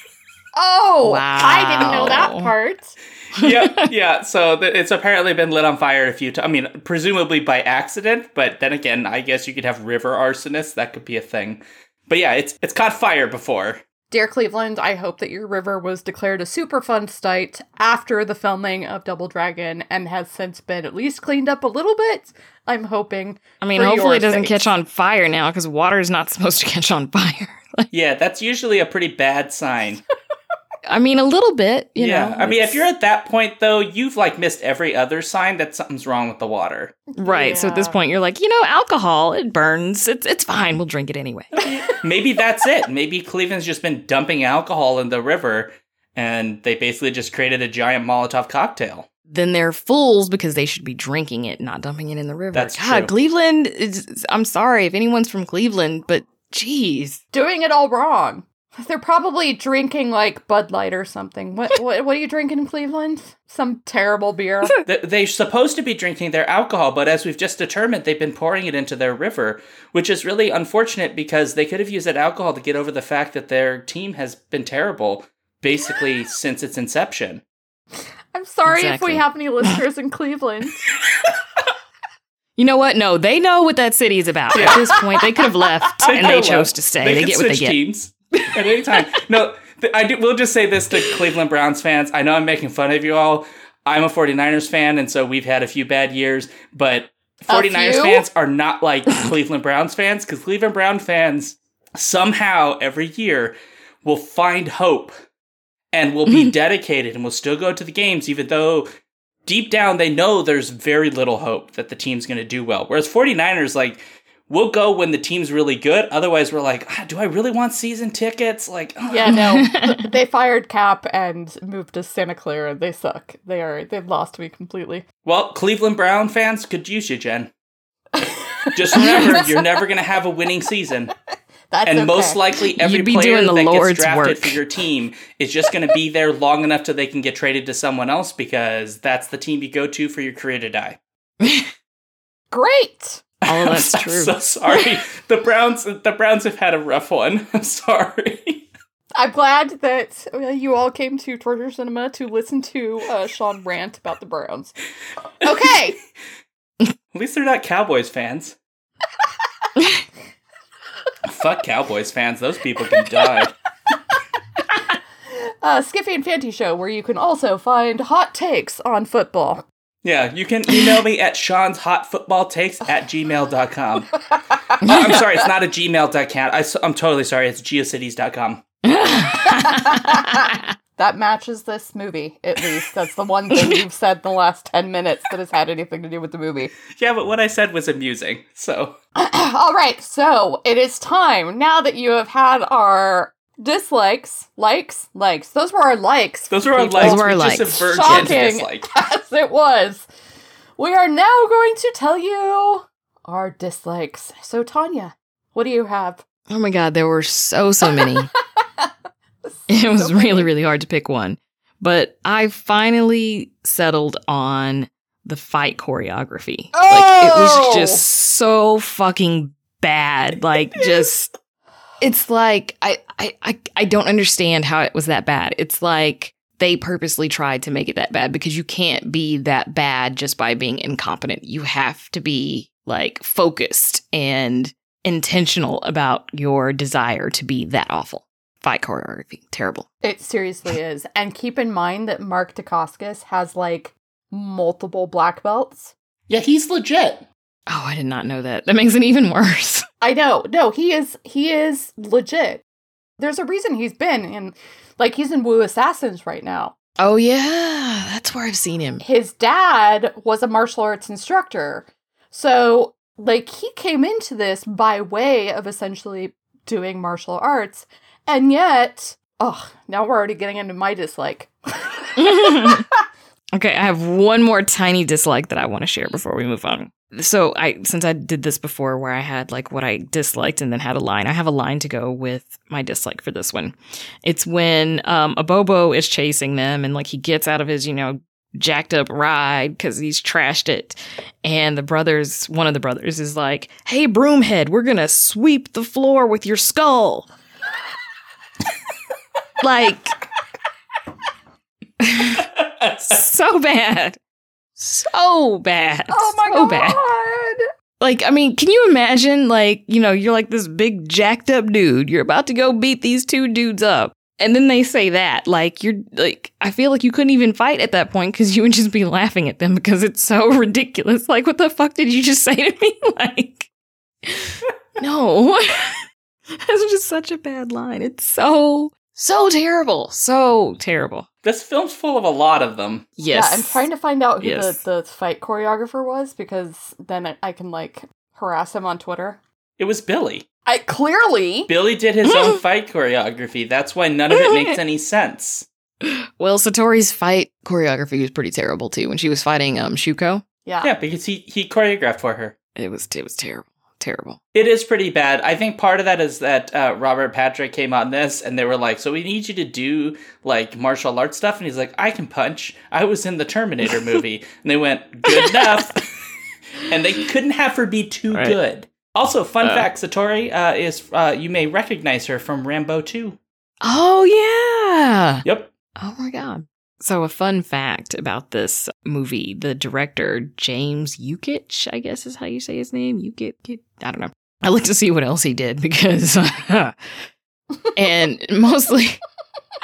S8: Oh, wow. I didn't know that part.
S1: Yeah, [laughs] yeah. So th- it's apparently been lit on fire a few times. I mean, presumably by accident, but then again, I guess you could have river arsonists. That could be a thing. But yeah, it's it's caught fire before.
S8: Dear Cleveland, I hope that your river was declared a Superfund site after the filming of Double Dragon and has since been at least cleaned up a little bit. I'm hoping.
S9: I mean,
S8: for
S9: hopefully it doesn't
S8: sakes.
S9: catch on fire now because water is not [laughs] supposed to catch on fire. [laughs]
S1: Yeah, that's usually a pretty bad sign.
S9: I mean, a little bit, you know.
S1: yeah,
S9: know.
S1: I mean, if you're at that point though, you've like missed every other sign that something's wrong with the water.
S9: right, so at this point, you're like, you know, alcohol, it burns. It's it's fine. We'll drink it anyway.
S1: Maybe that's it. Maybe Cleveland's just been dumping alcohol in the river, and they basically just created a giant Molotov cocktail.
S9: then they're fools because they should be drinking it, not dumping it in the river.
S1: That's
S9: God,
S1: true.
S9: Cleveland. Is, I'm sorry if anyone's from Cleveland, but geez,
S8: Doing it all wrong. They're probably drinking like Bud Light or something. What [laughs] what, what are you drinking in Cleveland? Some terrible beer. [laughs]
S1: They're supposed to be drinking their alcohol, but as we've just determined, they've been pouring it into their river, which is really unfortunate because they could have used that alcohol to get over the fact that their team has been terrible basically [laughs] since its inception.
S8: I'm sorry if we have any listeners in Cleveland.
S9: you know what? No, they know what that city is about. At this point, they could have left and they
S1: could
S9: chose to stay. They,
S1: could
S9: get what they get.
S1: teams at any time. no, th- I do, we'll just say this to Cleveland Browns fans. I know I'm making fun of you all. I'm a 49ers fan, and so we've had a few bad years, but 49ers fans are not like [laughs] Cleveland Browns fans because Cleveland Brown fans somehow every year will find hope and will be [laughs] dedicated and will still go to the games, even though deep down they know there's very little hope that the team's going to do well. Whereas 49ers, like, we'll go when the team's really good. Otherwise, we're like, ah, do I really want season tickets? Like, ah.
S8: Yeah, no. [laughs] they fired Cap and moved to Santa Clara. They suck. They are they've lost me completely.
S1: well, Cleveland Brown fans could use you, Jen. Just remember, [laughs] you're never going to have a winning season.
S8: That's
S1: and
S8: okay.
S1: most likely every
S9: You'd be
S1: player
S9: doing the
S1: that
S9: Lord's
S1: gets drafted
S9: work.
S1: for your team is just going to be there long enough till they can get traded to someone else because that's the team you go to for your career to die.
S8: Great.
S9: All of that's
S1: I'm
S9: true.
S1: so sorry. [laughs] The Browns the Browns have had a rough one. [laughs] I'm sorry.
S8: I'm glad that uh, you all came to Torture Cinema to listen to uh, Shaun rant about the Browns. Okay. [laughs]
S1: At least they're not Cowboys fans. Fuck Cowboys fans. Those people can die.
S8: Uh, Skiffy and Fanty Show, where you can also find hot takes on football.
S1: Yeah, you can email me at Shaun's Hot Football Takes [laughs] at gmail.com. oh, uh, I'm sorry, it's not a gmail.com. I, am totally sorry, it's geocities.com. [laughs]
S8: That matches this movie, at least. That's the one thing you've said in the last 10 minutes that has had anything to do with the movie.
S1: Yeah, but what I said was amusing, so. [clears throat]
S8: All right, so it is time now that you have had our dislikes, likes, likes. Those were our likes.
S1: Those were our
S8: people.
S1: likes.
S9: were our
S1: we just
S9: likes.
S1: subverted
S8: Shocking.
S1: dislike. [laughs]
S8: As it was. We are now going to tell you our dislikes. So, Tonia, what do you have?
S9: Oh my god, there were so so many. [laughs] [laughs] it was
S8: So many.
S9: really really hard to pick one. But I finally settled on the fight choreography. Like it
S8: Oh!
S9: was just so fucking bad. Like just it's like I, I I I don't understand how it was that bad. It's like they purposely tried to make it that bad because you can't be that bad just by being incompetent. You have to be like focused and intentional about your desire to be that awful. Fight choreography, terrible.
S8: It seriously is. And keep in mind that Mark Dacascos has like multiple black belts.
S1: Yeah, he's legit.
S9: Oh, I did not know that. That makes it even worse.
S8: I know. No, he is he is legit. There's a reason he's been in like he's in Wu Assassins right now.
S9: Oh yeah, that's where I've seen him.
S8: His dad was a martial arts instructor. So like he came into this by way of essentially doing martial arts. And yet, oh, now we're already getting into my dislike. [laughs] [laughs]
S9: okay, I have one more tiny dislike that I want to share before we move on. So I since I did this before where I had like what I disliked and then had a line, I have a line to go with my dislike for this one. It's when um Abobo is chasing them and like he gets out of his, you know, jacked up ride because he's trashed it. And the brothers, one of the brothers is like, Hey broomhead, we're gonna sweep the floor with your skull. like [laughs] so bad. So bad.
S8: Oh my
S9: so
S8: god.
S9: bad. Like, I mean, can you imagine, like, you know, you're like this big jacked up dude. You're about to go beat these two dudes up. And then they say that. Like, you're like, I feel like you couldn't even fight at that point because you would just be laughing at them because it's so [laughs] ridiculous. Like, what the fuck did you just [laughs] say to me? Like, [laughs] no. That's just such a bad line. It's so, so terrible. So terrible.
S1: This film's full of a lot of them.
S9: Yes.
S8: Yeah, I'm trying to find out who
S9: Yes.
S8: the, the fight choreographer was because then I, I can like harass him on Twitter.
S1: It was Billy.
S8: I clearly
S1: Billy did his own [laughs] fight choreography. That's why none of it makes any sense.
S9: Well, Satori's fight choreography was pretty terrible too. When she was fighting um Shuko,
S8: yeah.
S1: Yeah, because he, he choreographed for her.
S9: it was it was terrible, terrible.
S1: It is pretty bad. I think part of that is that uh, Robert Patrick came on this and they were like, so we need you to do like martial arts stuff. And he's like, I can punch. I was in the Terminator [laughs] movie. and they went, good enough. [laughs] and they couldn't have her be too
S9: Right.
S1: good. Also, fun
S9: Uh.
S1: fact Satori uh, is, uh, you may recognize her from Rambo 2.
S9: Oh yeah.
S1: Yep.
S9: Oh my god. So a fun fact about this movie: the director James Yukich, I guess is how you say his name. Yukich. I don't know. I looked to see what else he did [laughs] because, and mostly,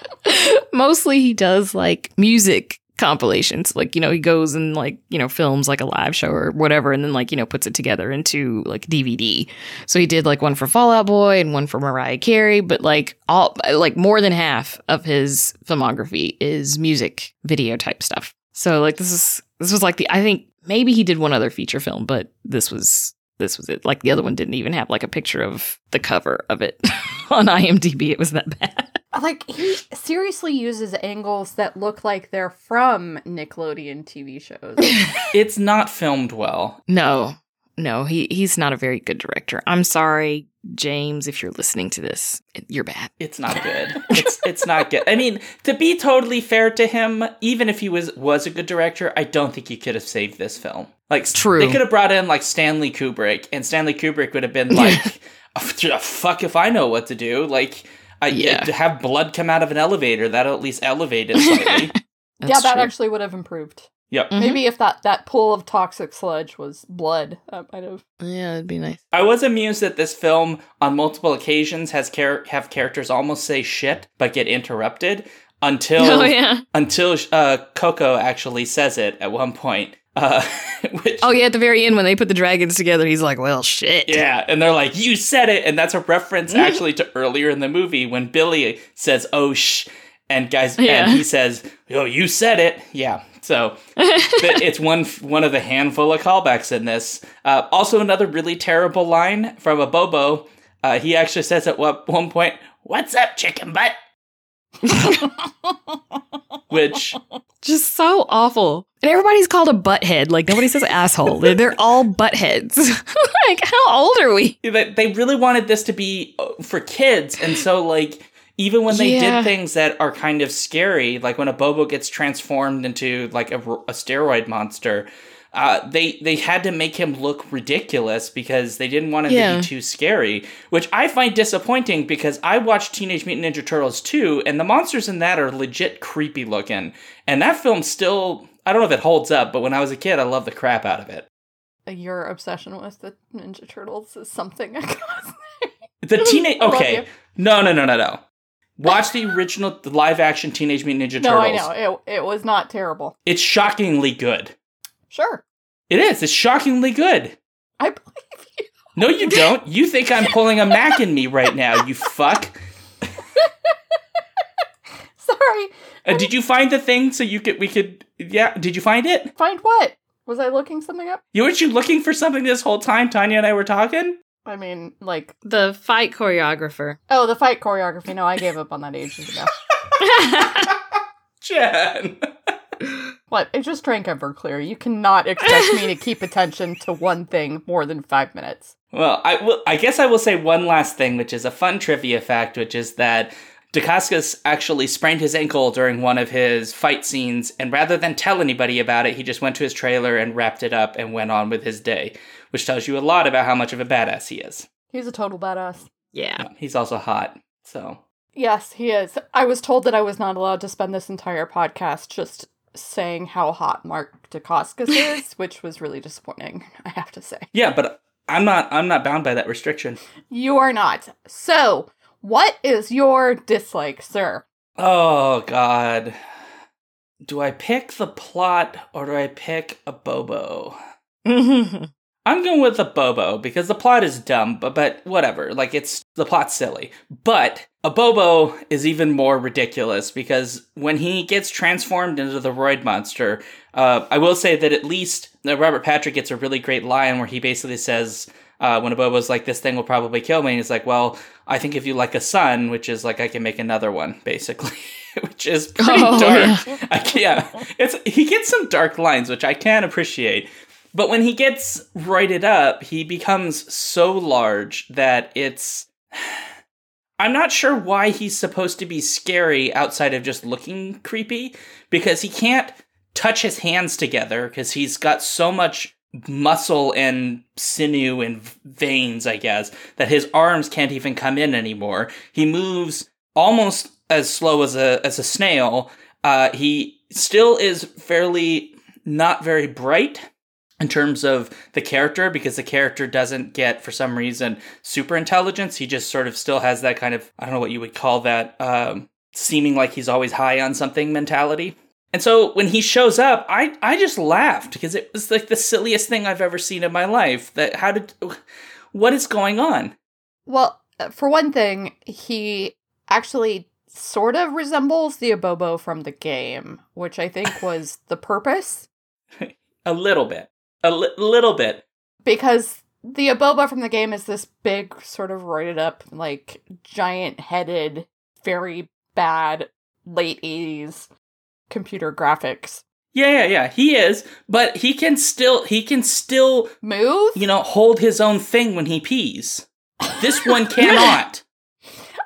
S9: [laughs] mostly he does like music compilations. Like you know, he goes and like you know films like a live show or whatever, and then like you know puts it together into like DVD. So he did like one for Fall Out Boy and one for Mariah Carey, but like all like more than half of his filmography is music video type stuff. So like this is this was like the I think maybe he did one other feature film, but this was this was it. Like the other one didn't even have like a picture of the cover of it [laughs] on IMDb. It was that bad.
S8: Like he seriously uses angles that look like they're from Nickelodeon TV shows. [laughs]
S1: It's not filmed well.
S9: No, no, he he's not a very good director. I'm sorry, James, if you're listening to this, you're bad.
S1: It's not good. It's it's not good. I mean, to be totally fair to him, even if he was was a good director, I don't think he could have saved this film. Like
S9: True.
S1: they could have brought in like Stanley Kubrick, and Stanley Kubrick would have been [laughs] like, "Oh, "Fuck if I know what to do." Like, I
S9: Yeah.
S1: to have blood come out of an elevator that'll at least elevate it slightly. [laughs]
S8: yeah, that
S9: true.
S8: actually would have improved.
S1: yep.
S9: Mhm.
S8: Maybe if that that pool of toxic sludge was blood, that might have.
S9: Yeah, it'd be nice.
S1: I was amused that this film, on multiple occasions, has char- have characters almost say shit but get interrupted until [laughs]
S9: Oh yeah.
S1: until uh, Coco actually says it at one point. Uh, [laughs] which,
S9: Oh yeah, at the very end when they put the dragons together, he's like, "Well, shit."
S1: yeah, and they're like, "You said it," and that's a reference [laughs] actually to earlier in the movie when Billy says, "Oh shh," and guys,
S9: Yeah.
S1: and he says, "Oh, you said it." Yeah, so it's one one of the handful of callbacks in this. Uh, also, another really terrible line from Abobo. Uh, he actually says at one point, "What's up, chicken butt?" [laughs] Which
S9: Just so awful. And everybody's called a butthead. Like nobody says asshole. They're, they're all buttheads. [laughs] like how old are we?
S1: they they really wanted this to be uh, for kids and so like even when they
S9: Yeah.
S1: did things that are kind of scary like when Abobo gets transformed into like a, a steroid monster uh, they they had to make him look ridiculous because they didn't want him to be too scary, which I find disappointing because I watched Teenage Mutant Ninja Turtles 2 and the monsters in that are legit creepy looking. And that film still I don't know if it holds up, but when I was a kid I loved the crap out of it.
S8: Your obsession with the Ninja Turtles is something [laughs] I can't
S1: The [laughs] teenage okay. No, no, no, no, no. Watch the original the live action Teenage Mutant Ninja Turtles.
S8: No, I know. It, it was not terrible.
S1: It's shockingly good.
S8: Sure.
S1: It is. It's shockingly good.
S8: I believe you.
S1: No, you [laughs] don't. You think I'm pulling a Mac in me right now, you fuck. [laughs]
S8: Sorry.
S1: Uh, did you find the thing so you could we could yeah, did you find it?
S8: Find what? Was I looking something up?
S1: You weren't you looking for something this whole time Tonia and I were talking?
S8: I mean, like,
S9: The fight choreographer.
S8: oh, the fight choreography. No, I gave up on that ages ago. [laughs]
S1: Jen.
S8: What? I just drank Everclear. You cannot expect me to [laughs] keep attention to one thing more than five minutes.
S1: Well, I will. I guess I will say one last thing, which is a fun trivia fact, which is that Dacascos actually sprained his ankle during one of his fight scenes, and rather than tell anybody about it, he just went to his trailer and wrapped it up and went on with his day, which tells you a lot about how much of a badass he is.
S8: He's a total badass.
S9: Yeah.
S1: He's also hot, so
S8: Yes, he is. I was told that I was not allowed to spend this entire podcast just saying how hot Mark Dacascos [laughs] is, which was really disappointing, I have to say.
S1: yeah. But I'm not I'm not bound by that restriction.
S8: You are not. So, what is your dislike, sir?
S1: Oh god. Do I pick the plot or do I pick Abobo? [laughs] I'm going with the Bobo because the plot is dumb, but but whatever. Like it's the plot's silly. But Abobo is even more ridiculous because when he gets transformed into the Roid monster, uh, I will say that at least uh, Robert Patrick gets a really great line where he basically says, uh, when Abobo's like, "This thing will probably kill me," and he's like, "Well, I think if you like a son, which is like I can make another one, [laughs] basically." which is pretty
S9: Oh,
S1: dark. I can, yeah, it's he gets some dark lines, which I can appreciate. But when he gets roided up, he becomes so large that it's. [sighs] I'm not sure why he's supposed to be scary outside of just looking creepy, because he can't touch his hands together because he's got so much muscle and sinew and veins, I guess, that his arms can't even come in anymore. He moves almost as slow as a as a snail. Uh, he still is fairly not very bright in terms of the character because the character doesn't get for some reason super intelligence. He just sort of still has that kind of i don't know what you would call that um, seeming like he's always high on something mentality. And so when he shows up i i just laughed because it was like the silliest thing i've ever seen in my life that how did what is going on?
S8: Well, for one thing, he actually sort of resembles the Abobo from the game, which I think was the purpose. [laughs]
S1: a little bit a li- little bit.
S8: Because the Abobo from the game is this big, sort of roided up, like giant headed, very bad late 80s computer graphics.
S1: yeah yeah yeah. He is but he can still he can still
S8: Move?
S1: you know hold his own thing when he pees. This one [laughs] cannot.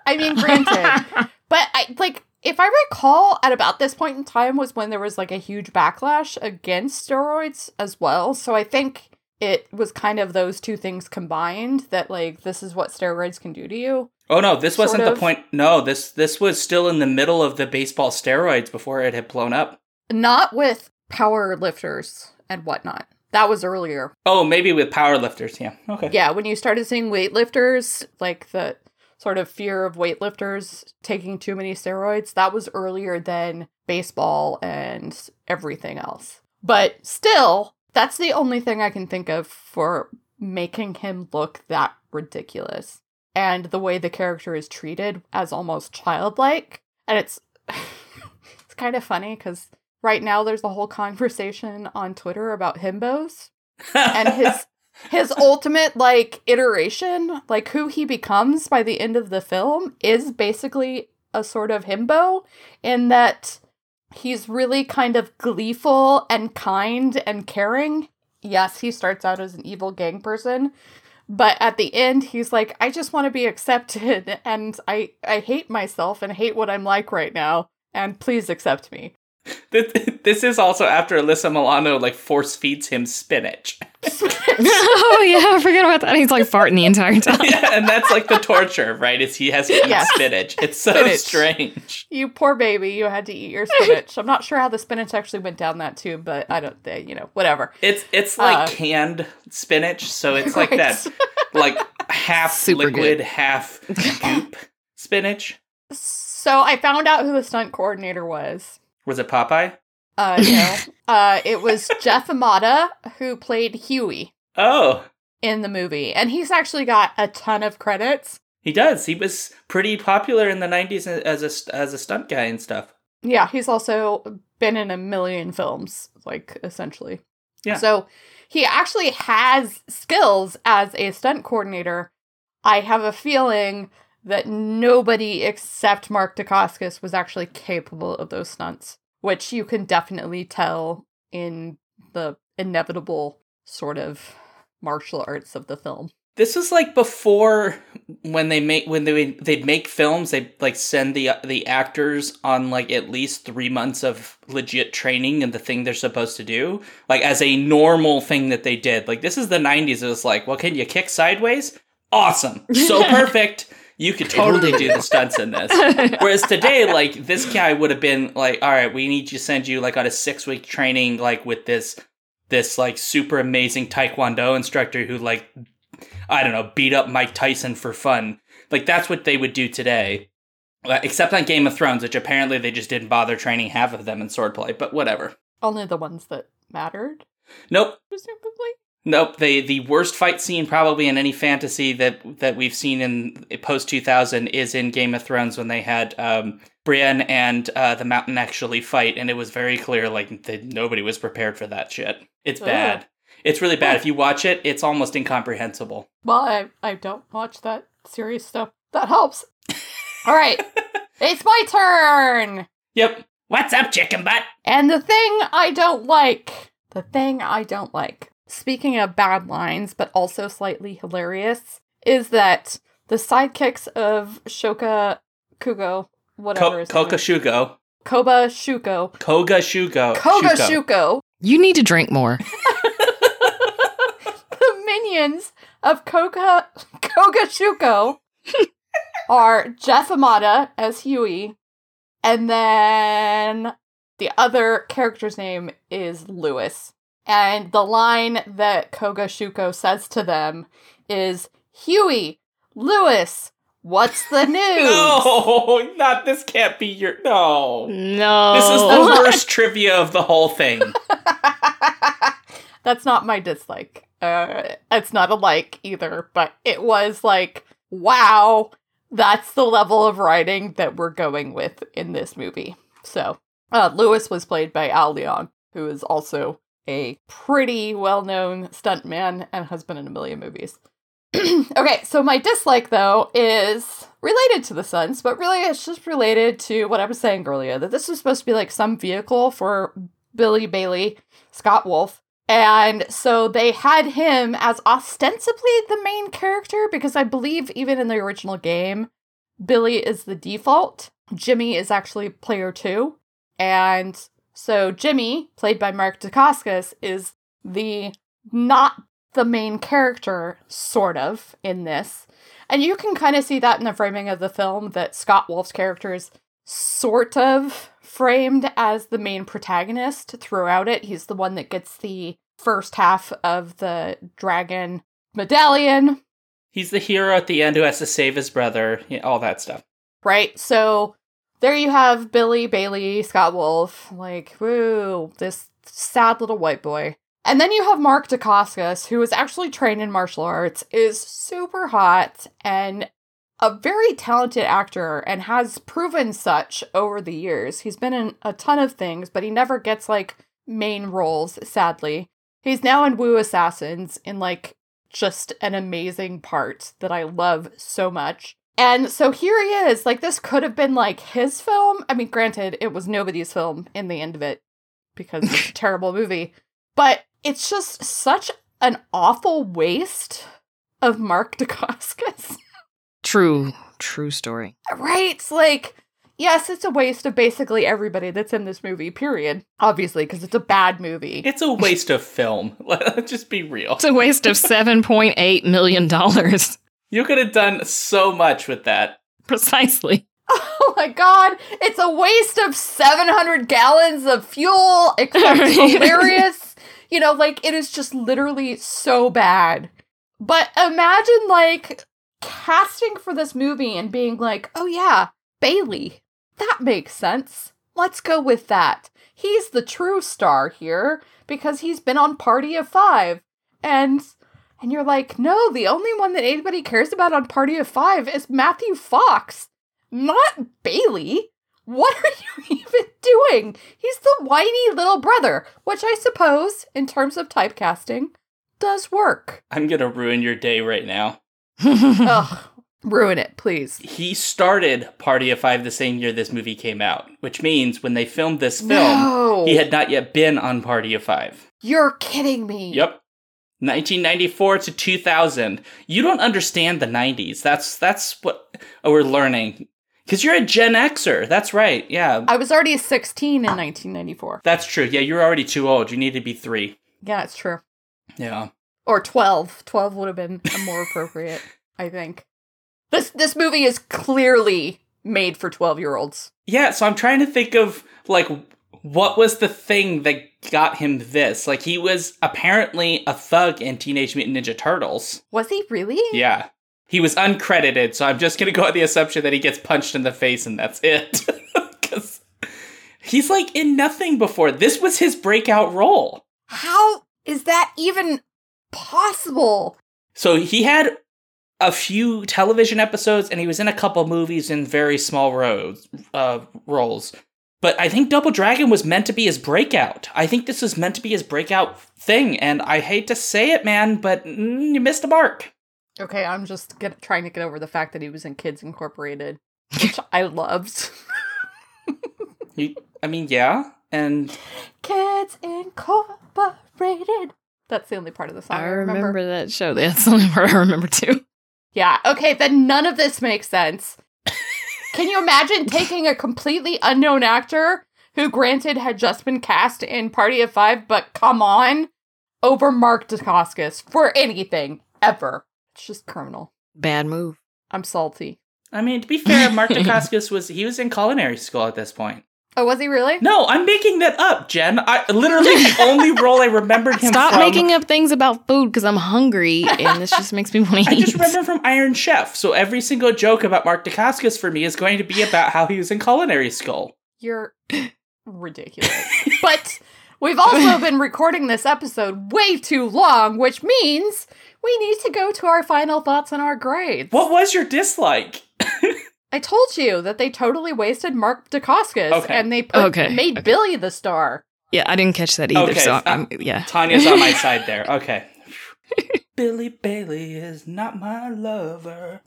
S8: I mean, granted, [laughs] but I like if I recall, at about this point in time was when there was like a huge backlash against steroids as well. So I think it was kind of those two things combined that like this is what steroids can do to you.
S1: Oh no, this wasn't the point. No, this this was still in the middle of the baseball steroids before it had blown up.
S8: Not with power lifters and whatnot. That was earlier.
S1: Oh, maybe with powerlifters. Yeah. Okay.
S8: Yeah, when you started seeing weightlifters, like the sort of fear of weightlifters taking too many steroids, that was earlier than baseball and everything else. But still, that's the only thing I can think of for making him look that ridiculous. And the way the character is treated as almost childlike. And it's [laughs] it's kind of funny because right now there's a whole conversation on Twitter about himbos and his his [laughs] ultimate like iteration, like who he becomes by the end of the film, is basically a sort of himbo in that he's really kind of gleeful and kind and caring. Yes, he starts out as an evil gang person, but at the end he's like, I just want to be accepted [laughs] and I I hate myself and hate what I'm like right now and please accept me.
S1: This, this is also after Alyssa Milano like force feeds him spinach. [laughs]
S9: oh yeah, I forget about that. He's like farting the entire time. [laughs]
S1: yeah, and that's like the torture, right? Is he has to eat
S8: Yes.
S1: spinach. It's so
S8: Spinach.
S1: strange.
S8: You poor baby, you had to eat your spinach. I'm not sure how the spinach actually went down that tube, but I don't, uh, you know, whatever.
S1: It's it's like
S8: Uh,
S1: canned spinach, so it's like
S8: Right.
S1: that, [laughs] like half
S9: Super
S1: liquid,
S9: good.
S1: half goop spinach.
S8: So I found out who the stunt coordinator was.
S1: Was it Popeye?
S8: Uh, no, [laughs] uh, it was Jeff Imada who played Huey
S1: Oh,
S8: in the movie, and he's actually got a ton of credits.
S1: he does. He was pretty popular in the '90s as a as a stunt guy and stuff.
S8: Yeah, he's also been in a million films, like essentially.
S1: Yeah.
S8: So he actually has skills as a stunt coordinator. I have a feeling that nobody except Mark Dacascos was actually capable of those stunts, which you can definitely tell in the inevitable sort of martial arts of the film.
S1: This was like before when they make when they they'd make films. They like send the the actors on like at least three months of legit training and the thing they're supposed to do, like as a normal thing that they did. Like this is the '90s. It was like, well, can you kick sideways? Awesome, so [laughs] perfect. You could totally do the stunts in this. [laughs] Whereas today, like this guy would have been like, all right, we need to send you like on a six week training, like with this this like super amazing taekwondo instructor who like I don't know, beat up Mike Tyson for fun. Like that's what they would do today. Uh, Except on Game of Thrones, which apparently they just didn't bother training half of them in swordplay, but whatever.
S8: Only the ones that mattered,
S1: Nope.
S8: presumably.
S1: Nope. The the worst fight scene probably in any fantasy that that we've seen in post two thousand is in Game of Thrones when they had um, Brienne and uh, the Mountain actually fight, and it was very clear like that nobody was prepared for that shit. It's bad. It's really bad. If you watch it, it's almost incomprehensible.
S8: Well, I, I don't watch that serious stuff. That helps. All right. [laughs] it's my turn.
S1: Yep. What's up, chicken butt?
S8: And the thing I don't like, the thing I don't like, speaking of bad lines, but also slightly hilarious, is that the sidekicks of Shoka Kugo, whatever
S1: Ko-
S8: his name
S1: Koga Shugo.
S8: Koba Shuko,
S1: Koga Shugo.
S8: Koga
S1: Shuko.
S8: Shuko,
S9: You need to drink more. [laughs] [laughs]
S8: the minions of Koga Koga Shuko [laughs] are Jeff Imada as Huey, and then the other character's name is Lewis. And the line that Koga Shuko says to them is Huey, Lewis, what's the [laughs] news?
S1: No, not this can't be your no.
S9: No.
S1: This is the [laughs] worst trivia of the whole thing. [laughs]
S8: That's not my dislike. Uh, it's not a like either, but it was like, wow, that's the level of writing that we're going with in this movie. So, uh, Lewis was played by Al Leong, who is also a pretty well known stuntman and has been in a million movies. [clears throat] okay, so my dislike though is related to the Suns, but really it's just related to what I was saying earlier that this was supposed to be like some vehicle for Billy Bailey, Scott Wolf. And so they had him as ostensibly the main character because I believe even in the original game, Billy is the default. Jimmy is actually player two. And so Jimmy, played by Mark Dacascos, is the not the main character, sort of, in this. And you can kind of see that in the framing of the film that Scott Wolf's character is sort of framed as the main protagonist throughout it. He's the one that gets the first half of the dragon medallion,
S1: He's the hero at the end who has to save his brother, all that stuff.
S8: right? So there you have Billy Bailey, Scott Wolf, like, woo, this sad little white boy. And then you have Mark Dacascos, who is actually trained in martial arts, is super hot and a very talented actor and has proven such over the years. He's been in a ton of things, but he never gets like main roles, sadly. He's now in Wu Assassins in like just an amazing part that I love so much. And so here he is. Like, this could have been like his film. I mean, granted, it was nobody's film in the end of it because it's a [laughs] terrible movie. But it's just such an awful waste of Mark [laughs] Dacascos.
S9: True, true story.
S8: right? Like, yes, it's a waste of basically everybody that's in this movie, period. Obviously, because it's a bad movie.
S1: It's a waste of film. [laughs] Let's just be real.
S9: It's a waste of $7.8 million.
S1: You could have done so much with that.
S9: Precisely. [laughs]
S8: Oh my god, it's a waste of 700 gallons of fuel, it's [laughs] hilarious. You know, like, it is just literally so bad. But imagine, like, casting for this movie and being like, oh yeah, Bailey. That makes sense. Let's go with that. He's the true star here because he's been on Party of Five. And and you're like, no, the only one that anybody cares about on Party of Five is Matthew Fox, not Bailey. What are [laughs] you even doing? He's the whiny little brother, which I suppose, in terms of typecasting, does work.
S1: I'm gonna ruin your day right now. [laughs]
S8: Ugh, ruin it, please.
S1: He started Party of Five the same year this movie came out, which means when they filmed this film,
S8: No.
S1: he had not yet been on Party of Five.
S8: You're kidding me.
S1: Yep. 1994 to 2000. You don't understand the 90s. That's that's what we're learning. Cuz you're a Gen Xer. That's right. Yeah.
S8: I was already 16 in 1994.
S1: That's true. Yeah, you're already too old. You need to be 3.
S8: Yeah, it's true.
S1: Yeah.
S8: Or 12. 12 would have been more appropriate, I think. This this movie is clearly made for 12-year-olds.
S1: Yeah, so I'm trying to think of like what was the thing that got him this? Like, he was apparently a thug in Teenage Mutant Ninja Turtles.
S8: Was he really?
S1: Yeah. He was uncredited, so I'm just gonna go on the assumption that he gets punched in the face and that's it. [laughs] Because he's like in nothing before. This was his breakout role.
S8: How is that even possible?
S1: So he had a few television episodes and he was in a couple movies in very small roles, uh, roles. But I think Double Dragon was meant to be his breakout. I think this was meant to be his breakout thing, and I hate to say it, man, but mm, you missed the mark.
S8: Okay, I'm just get, trying to get over the fact that he was in Kids Incorporated, which I [laughs] loved.
S1: You, I mean, yeah, and
S8: Kids Incorporated. That's the only part of the song I,
S9: I remember that show. [laughs] That's the only part I remember too.
S8: Yeah, okay, then none of this makes sense. [laughs] Can you imagine taking a completely unknown actor who, granted, had just been cast in Party of Five, but come on, over Mark Dacascos for anything ever? It's just criminal.
S9: Bad move.
S8: I'm salty.
S1: I mean, to be fair, Mark [laughs] Dacascos was he was in culinary school at this point.
S8: Oh, was he really?
S1: No, I'm making that up, Jen. I literally the only [laughs] role I remembered him from.
S9: Stop
S1: from.
S9: making up things about food because I'm hungry and this just makes me want to
S1: I just remember him from Iron Chef. So every single joke about Mark Dacascos for me is going to be about how he was in culinary school.
S8: You're ridiculous. [laughs] but we've also been recording this episode way too long, which means we need to go to our final thoughts and our grades.
S1: What was your dislike? [laughs]
S8: I told you that they totally wasted Mark Dacascos
S1: Okay.
S8: and they put,
S9: Okay.
S8: made Billy the star.
S9: yeah, I didn't catch that either.
S1: Okay,
S9: so
S1: uh,
S9: I'm, yeah.
S1: Tonia's on my [laughs] side there. Okay. [laughs] Billy Bailey is not my lover.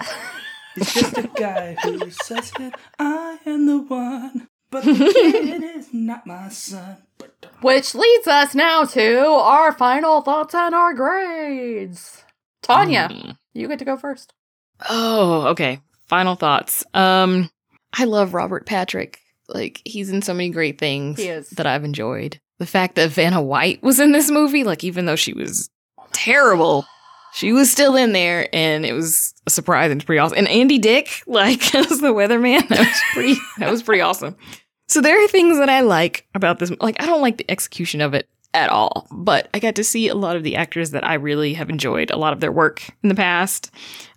S1: He's just a guy who says that I am the one. But the kid [laughs] is not my son.
S8: Which leads us now to our final thoughts and our grades. Tonia,
S9: Mm.
S8: you get to go first.
S9: Oh, okay. Final thoughts. Um, I love Robert Patrick. Like he's in so many great things
S8: He is.
S9: that I've enjoyed. The fact that Vanna White was in this movie, like even though she was terrible, she was still in there, and it was a surprise and pretty awesome. And Andy Dick, like [laughs] as the weatherman, that was pretty. that was pretty awesome. So there are things that I like about this. Like I don't like the execution of it at all, but I got to see a lot of the actors that I really have enjoyed a lot of their work in the past.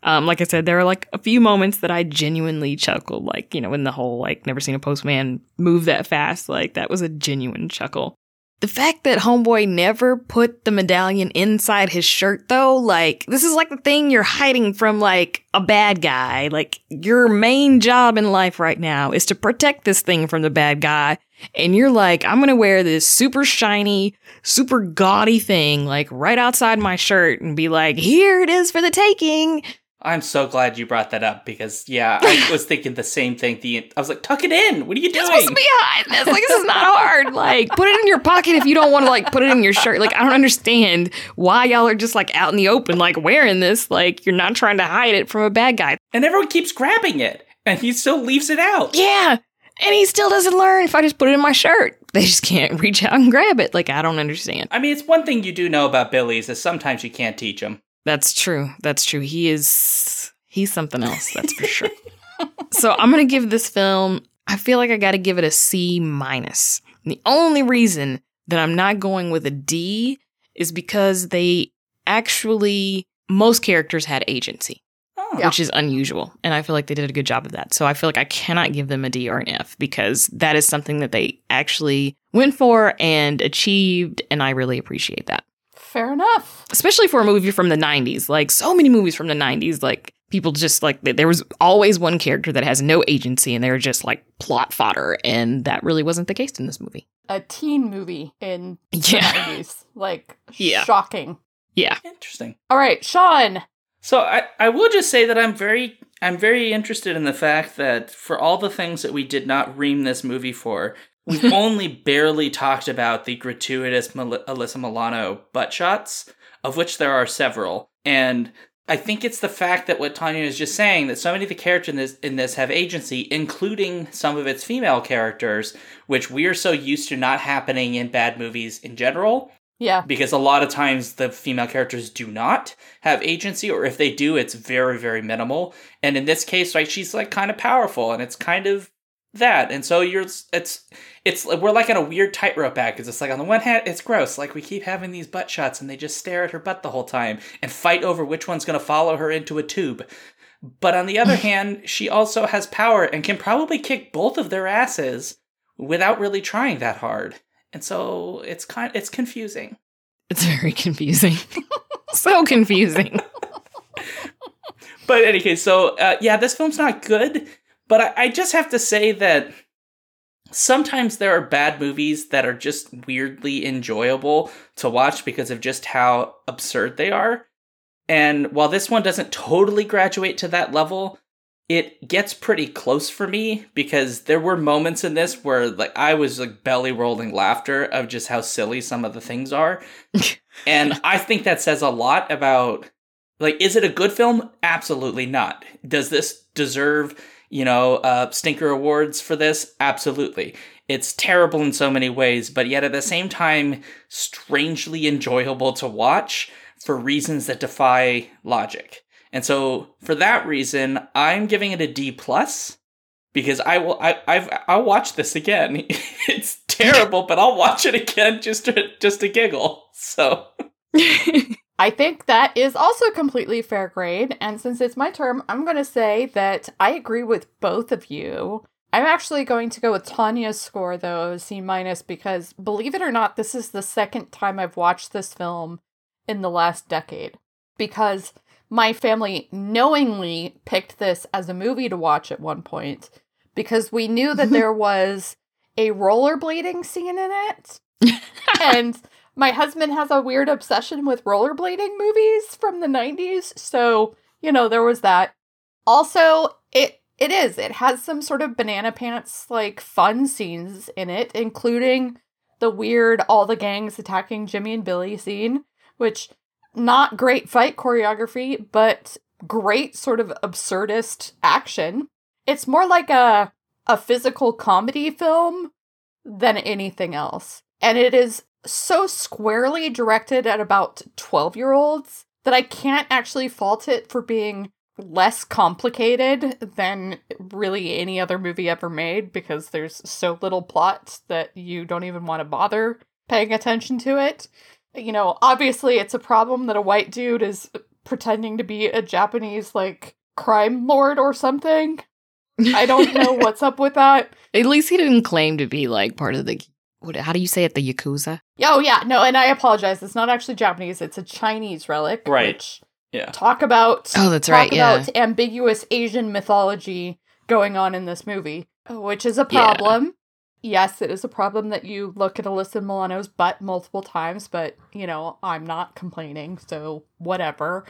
S9: Um, like I said, there are like a few moments that I genuinely chuckled, like you know, when the whole like never seen a postman move that fast, like that was a genuine chuckle. The fact that Homeboy never put the medallion inside his shirt, though, like, this is like the thing you're hiding from, like, a bad guy. Like, your main job in life right now is to protect this thing from the bad guy. And you're like, I'm gonna wear this super shiny, super gaudy thing, like, right outside my shirt and be like, here it is for the taking.
S1: I'm so glad you brought that up because, yeah, I [laughs] was thinking the same thing. The I was like, tuck it in. What are you
S9: You're supposed to
S1: doing?
S9: be hiding this. Like, this is not hard. Like, put it in your pocket if you don't want to, like, put it in your shirt. Like, I don't understand why y'all are just, like, out in the open, like, wearing this. Like, you're not trying to hide it from a bad guy.
S1: And everyone keeps grabbing it, and he still leaves it out.
S9: Yeah. And he still doesn't learn if I just put it in my shirt. They just can't reach out and grab it. Like, I don't understand.
S1: I mean, it's one thing you do know about Billy's is sometimes you can't teach them.
S9: That's true. That's true. He is he's something else, that's for sure. [laughs] so I'm gonna give this film, I feel like I gotta give it a C minus. The only reason that I'm not going with a D is because they actually most characters had agency.
S1: Oh.
S9: Which is unusual. And I feel like they did a good job of that. So I feel like I cannot give them a D or an F because that is something that they actually went for and achieved. And I really appreciate that
S8: Fair enough.
S9: especially for a movie from the 90s like so many movies from the 90s like people just like there was always one character that has no agency and they're just like plot fodder and that really wasn't the case in this movie
S8: A teen movie in the 90s. [laughs] Like,
S9: Yeah.
S8: shocking.
S9: yeah
S1: Interesting.
S8: All right, Shaun.
S1: So I, I will just say that I'm very I'm very interested in the fact that for all the things that we did not ream this movie for, we've [laughs] only barely talked about the gratuitous Mel- Alyssa Milano butt shots, of which there are several. And I think it's the fact that what Tonia is just saying that so many of the characters in this in this have agency, including some of its female characters, which we are so used to not happening in bad movies in general
S8: Yeah.
S1: because a lot of times the female characters do not have agency or if they do it's very very minimal and in this case like she's like kind of powerful and it's kind of that. And so you're it's it's we're like on a weird tightrope act because it's like on the one hand it's gross, like we keep having these butt shots and they just stare at her butt the whole time and fight over which one's going to follow her into a tube. But on the other [laughs] hand, she also has power and can probably kick both of their asses without really trying that hard. And so it's kind it's confusing.
S9: It's very confusing. [laughs] so confusing. [laughs]
S1: But in any case, so uh, yeah, this film's not good. But I, I just have to say that sometimes there are bad movies that are just weirdly enjoyable to watch because of just how absurd they are. And while this one doesn't totally graduate to that level, it gets pretty close for me because there were moments in this where like I was like belly rolling laughter of just how silly some of the things are. [laughs] and I think that says a lot about like is it a good film? Absolutely not. Does this deserve, you know, uh stinker awards for this? Absolutely. It's terrible in so many ways, but yet at the same time strangely enjoyable to watch for reasons that defy logic. And so for that reason, I'm giving it a D plus because I will I I've I'll watch this again. [laughs] it's terrible, but I'll watch it again just to just to giggle. So [laughs]
S8: I think that is also completely fair grade. And since it's my term, I'm going to say that I agree with both of you. I'm actually going to go with Tonia's score though, C minus, because believe it or not, this is the second time I've watched this film in the last decade. Because my family knowingly picked this as a movie to watch at one point because we knew that [laughs] there was a rollerblading scene in it. [laughs] and my husband has a weird obsession with rollerblading movies from the 90s, so you know, there was that. Also, it it is. It has some sort of banana pants like fun scenes in it, including the weird all the gangs attacking Jimmy and Billy scene, which not great fight choreography, but great sort of absurdist action. It's more like a a physical comedy film than anything else. And it is so squarely directed at about 12-year-olds that I can't actually fault it for being less complicated than really any other movie ever made because there's so little plot that you don't even want to bother paying attention to it you know, obviously it's a problem that a white dude is pretending to be a Japanese like crime lord or something. I don't know [laughs] what's up with that.
S9: At least he didn't claim to be like part of the what how do you say it, the Yakuza?
S8: Oh yeah, no, and I apologize. It's not actually Japanese, it's a Chinese relic.
S1: Right.
S8: Which
S1: yeah.
S8: talk about
S9: Oh, that's
S8: talk
S9: right, yeah.
S8: about ambiguous Asian mythology going on in this movie, which is a
S9: Yeah.
S8: problem. Yes, it is a problem that you look at Alyssa Milano's butt multiple times, but you know, I'm not complaining, so whatever.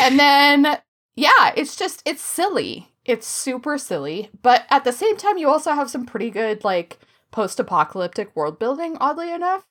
S8: and [laughs] then yeah, it's just it's silly. It's super silly, but at the same time you also have some pretty good like post-apocalyptic world building oddly enough.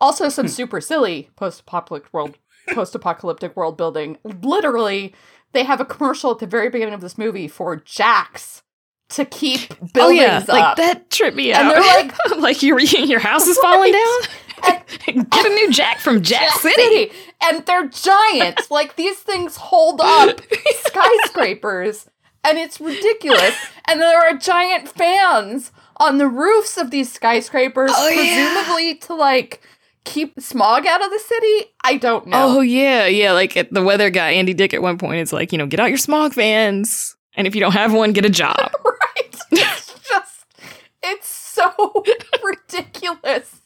S8: Also some hmm. super silly post-apocalyptic world post-apocalyptic world building. Literally, they have a commercial at the very beginning of this movie for Jax to keep buildings
S9: oh yeah, like
S8: up.
S9: that tripped me up.
S8: And
S9: out.
S8: they're like- [laughs]
S9: like your your house is [laughs] falling down. [laughs] Get a new jack from Jack,
S8: Jack
S9: City.
S8: City. And they're giant. like these things hold up skyscrapers. And it's ridiculous. and there are giant fans on the roofs of these skyscrapers,
S9: Oh, yeah.
S8: presumably to like keep smog out of the city. I don't know.
S9: Oh yeah, yeah. Like at the weather guy Andy Dick at one point, is like you know, get out your smog fans, and if you don't have one, get a job. [laughs]
S8: right? It's [laughs] just, it's so [laughs] ridiculous.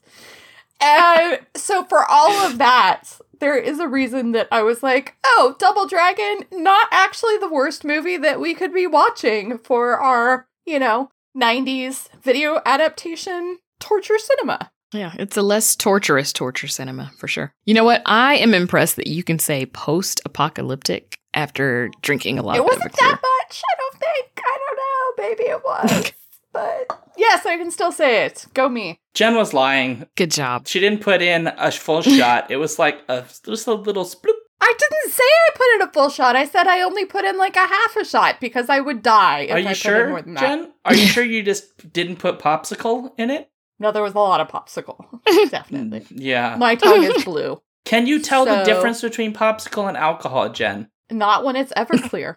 S8: And so, for all of that, there is a reason that I was like, oh, Double Dragon, not actually the worst movie that we could be watching for our, you know, 90s video adaptation torture cinema.
S9: Yeah, it's a less torturous torture cinema for sure. You know what? I am impressed that you can say post-apocalyptic after drinking a lot
S8: it
S9: of
S8: wasn't that much, I don't think. I don't know. Maybe it [laughs] was. but yes, I can still say it. Go me.
S1: Jen was lying.
S9: Good job.
S1: She didn't put in a full shot. [laughs] It was like a just a little sploop.
S8: I didn't say I put in a full shot. I said I only put in like a half a shot because I would die. If
S1: Are
S8: I
S1: you
S8: put in
S1: sure,
S8: more than that.
S1: Jen? Are you [laughs] sure you just didn't put popsicle in it?
S8: No, there was a lot of popsicle. [laughs] Definitely.
S1: Yeah.
S8: My tongue is [laughs] blue.
S1: Can you tell the
S8: So-
S1: difference between popsicle and alcohol, Jen?
S8: Not when it's Everclear,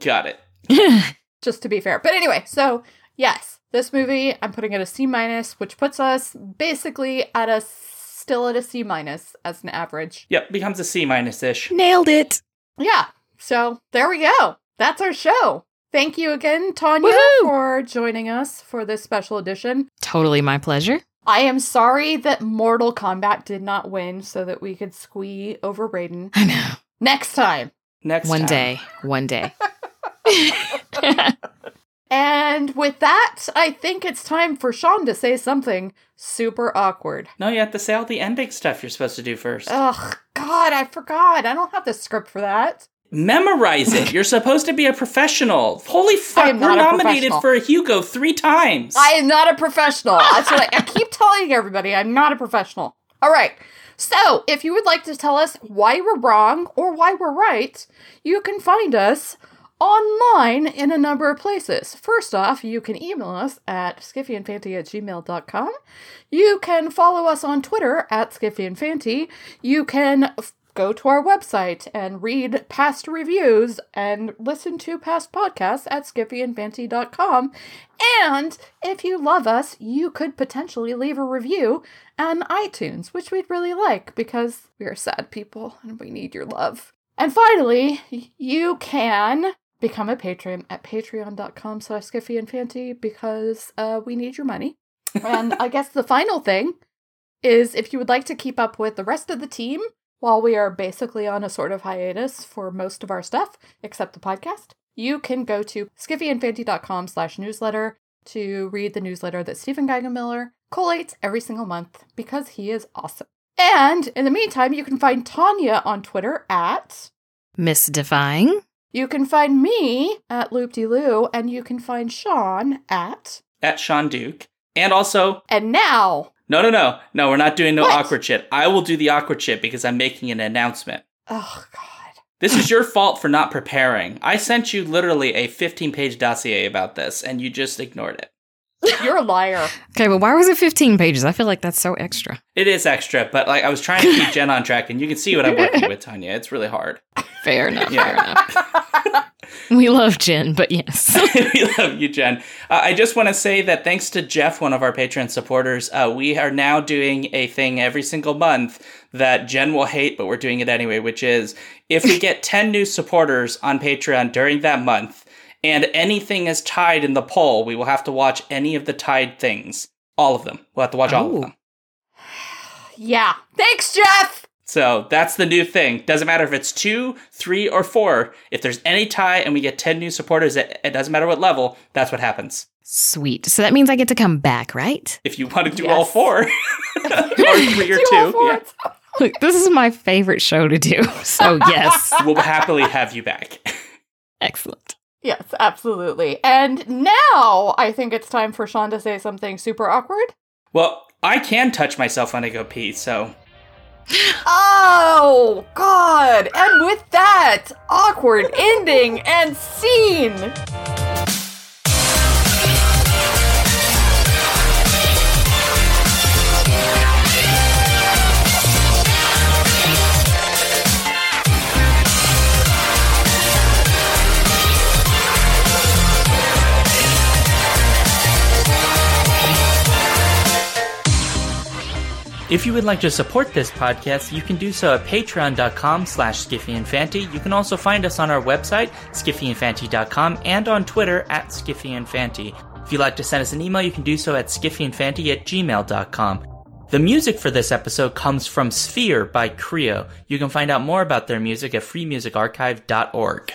S1: Got it.
S8: just to be fair. But anyway, so yes, This movie, I'm putting it a C minus, which puts us basically at a still at a C minus as an average.
S1: Yep, becomes a C minus ish.
S9: Nailed it.
S8: Yeah. So there we go. That's our show. Thank you again, Tonia,
S9: Woohoo!
S8: for joining us for this special edition.
S9: Totally my pleasure.
S8: I am sorry that Mortal Kombat did not win so that we could squee over Raiden.
S9: I know.
S8: Next time.
S1: Next
S9: One
S1: time.
S9: day. One day. [laughs] [laughs] [laughs]
S8: And with that, I think it's time for Shaun to say something super awkward.
S1: No, you have to say all the ending stuff you're supposed to do first.
S8: Ugh, God, I forgot. I don't have the script for that.
S1: Memorize it. You're supposed to be a professional. Holy fuck, we're nominated for a Hugo three times.
S8: I am not a professional. That's what I, I keep [laughs] telling everybody. I'm not a professional. All right. So, if you would like to tell us why we're wrong or why we're right, you can find us online in a number of places. First off, you can email us at skiffyandfanty at gmail.com. You can follow us on Twitter at skiffyandfanty. You can f- go to our website and read past reviews and listen to past podcasts at skiffyandfanty.com. And if you love us, you could potentially leave a review on iTunes, which we'd really like because we are sad people and we need your love. And finally, you can become a patron at patreon.com slash skiffyandfanty because uh, we need your money. and I guess the final thing is if you would like to keep up with the rest of the team while we are basically on a sort of hiatus for most of our stuff, except the podcast, you can go to skiffyandfanty.com slash newsletter to read the newsletter that Stephen Geigenmiller collates every single month because he is awesome. And in the meantime, you can find Tonia on Twitter at
S9: Mystifying.
S8: You can find me at Loop-de-Loo, and you can find Shaun at.
S1: At Shaun Duke. And also,
S8: And now,
S1: no, no, no. No, we're not doing no
S8: What?
S1: awkward shit. I will do the awkward shit because I'm making an announcement.
S8: oh god,
S1: This is your fault for not preparing. I sent you literally a 15 page dossier about this and you just ignored it.
S8: You're a liar.
S9: Okay, but why was it 15 pages? I feel like that's so extra.
S1: It is extra, but like I was trying to keep Jen on track and you can see what I'm working with, Tonia. It's really hard.
S9: Fair enough.
S1: Yeah.
S9: Fair enough. [laughs] we love Jen, but yes. [laughs]
S1: we love you, Jen. Uh, I just want to say that thanks to Jeff, one of our Patreon supporters, uh, we are now doing a thing every single month that Jen will hate, but we're doing it anyway, which is if we get 10 new supporters on Patreon during that month and anything is tied in the poll, we will have to watch any of the tied things. All of them. We'll have to watch all of them. [sighs]
S8: Yeah. Thanks, Jeff.
S1: So that's the new thing. Doesn't matter if it's two, three, or four. If there's any tie and we get 10 new supporters, it, it doesn't matter what level, that's what happens.
S9: Sweet. So that means I get to come back, right?
S1: If you want to do all
S8: Yes.
S1: four, [laughs] [laughs] or three or
S8: Do all
S1: two, yeah,
S9: Look, this is my favorite show to do. So, yes. [laughs]
S1: we'll happily have you back.
S9: Excellent.
S8: Yes, absolutely. And now I think it's time for Shaun to say something super awkward.
S1: Well, I can touch myself when I go pee, so [gasps]
S8: Oh, God. And with that, awkward ending and scene.
S1: If you would like to support this podcast, you can do so at patreon.com slash skiffyandfanty. You can also find us on our website, skiffyandfanty.com, and on Twitter at skiffyandfanty. If you'd like to send us an email, you can do so at skiffyandfanty at gmail.com. The music for this episode comes from Sphere by Creo. You can find out more about their music at freemusicarchive.org.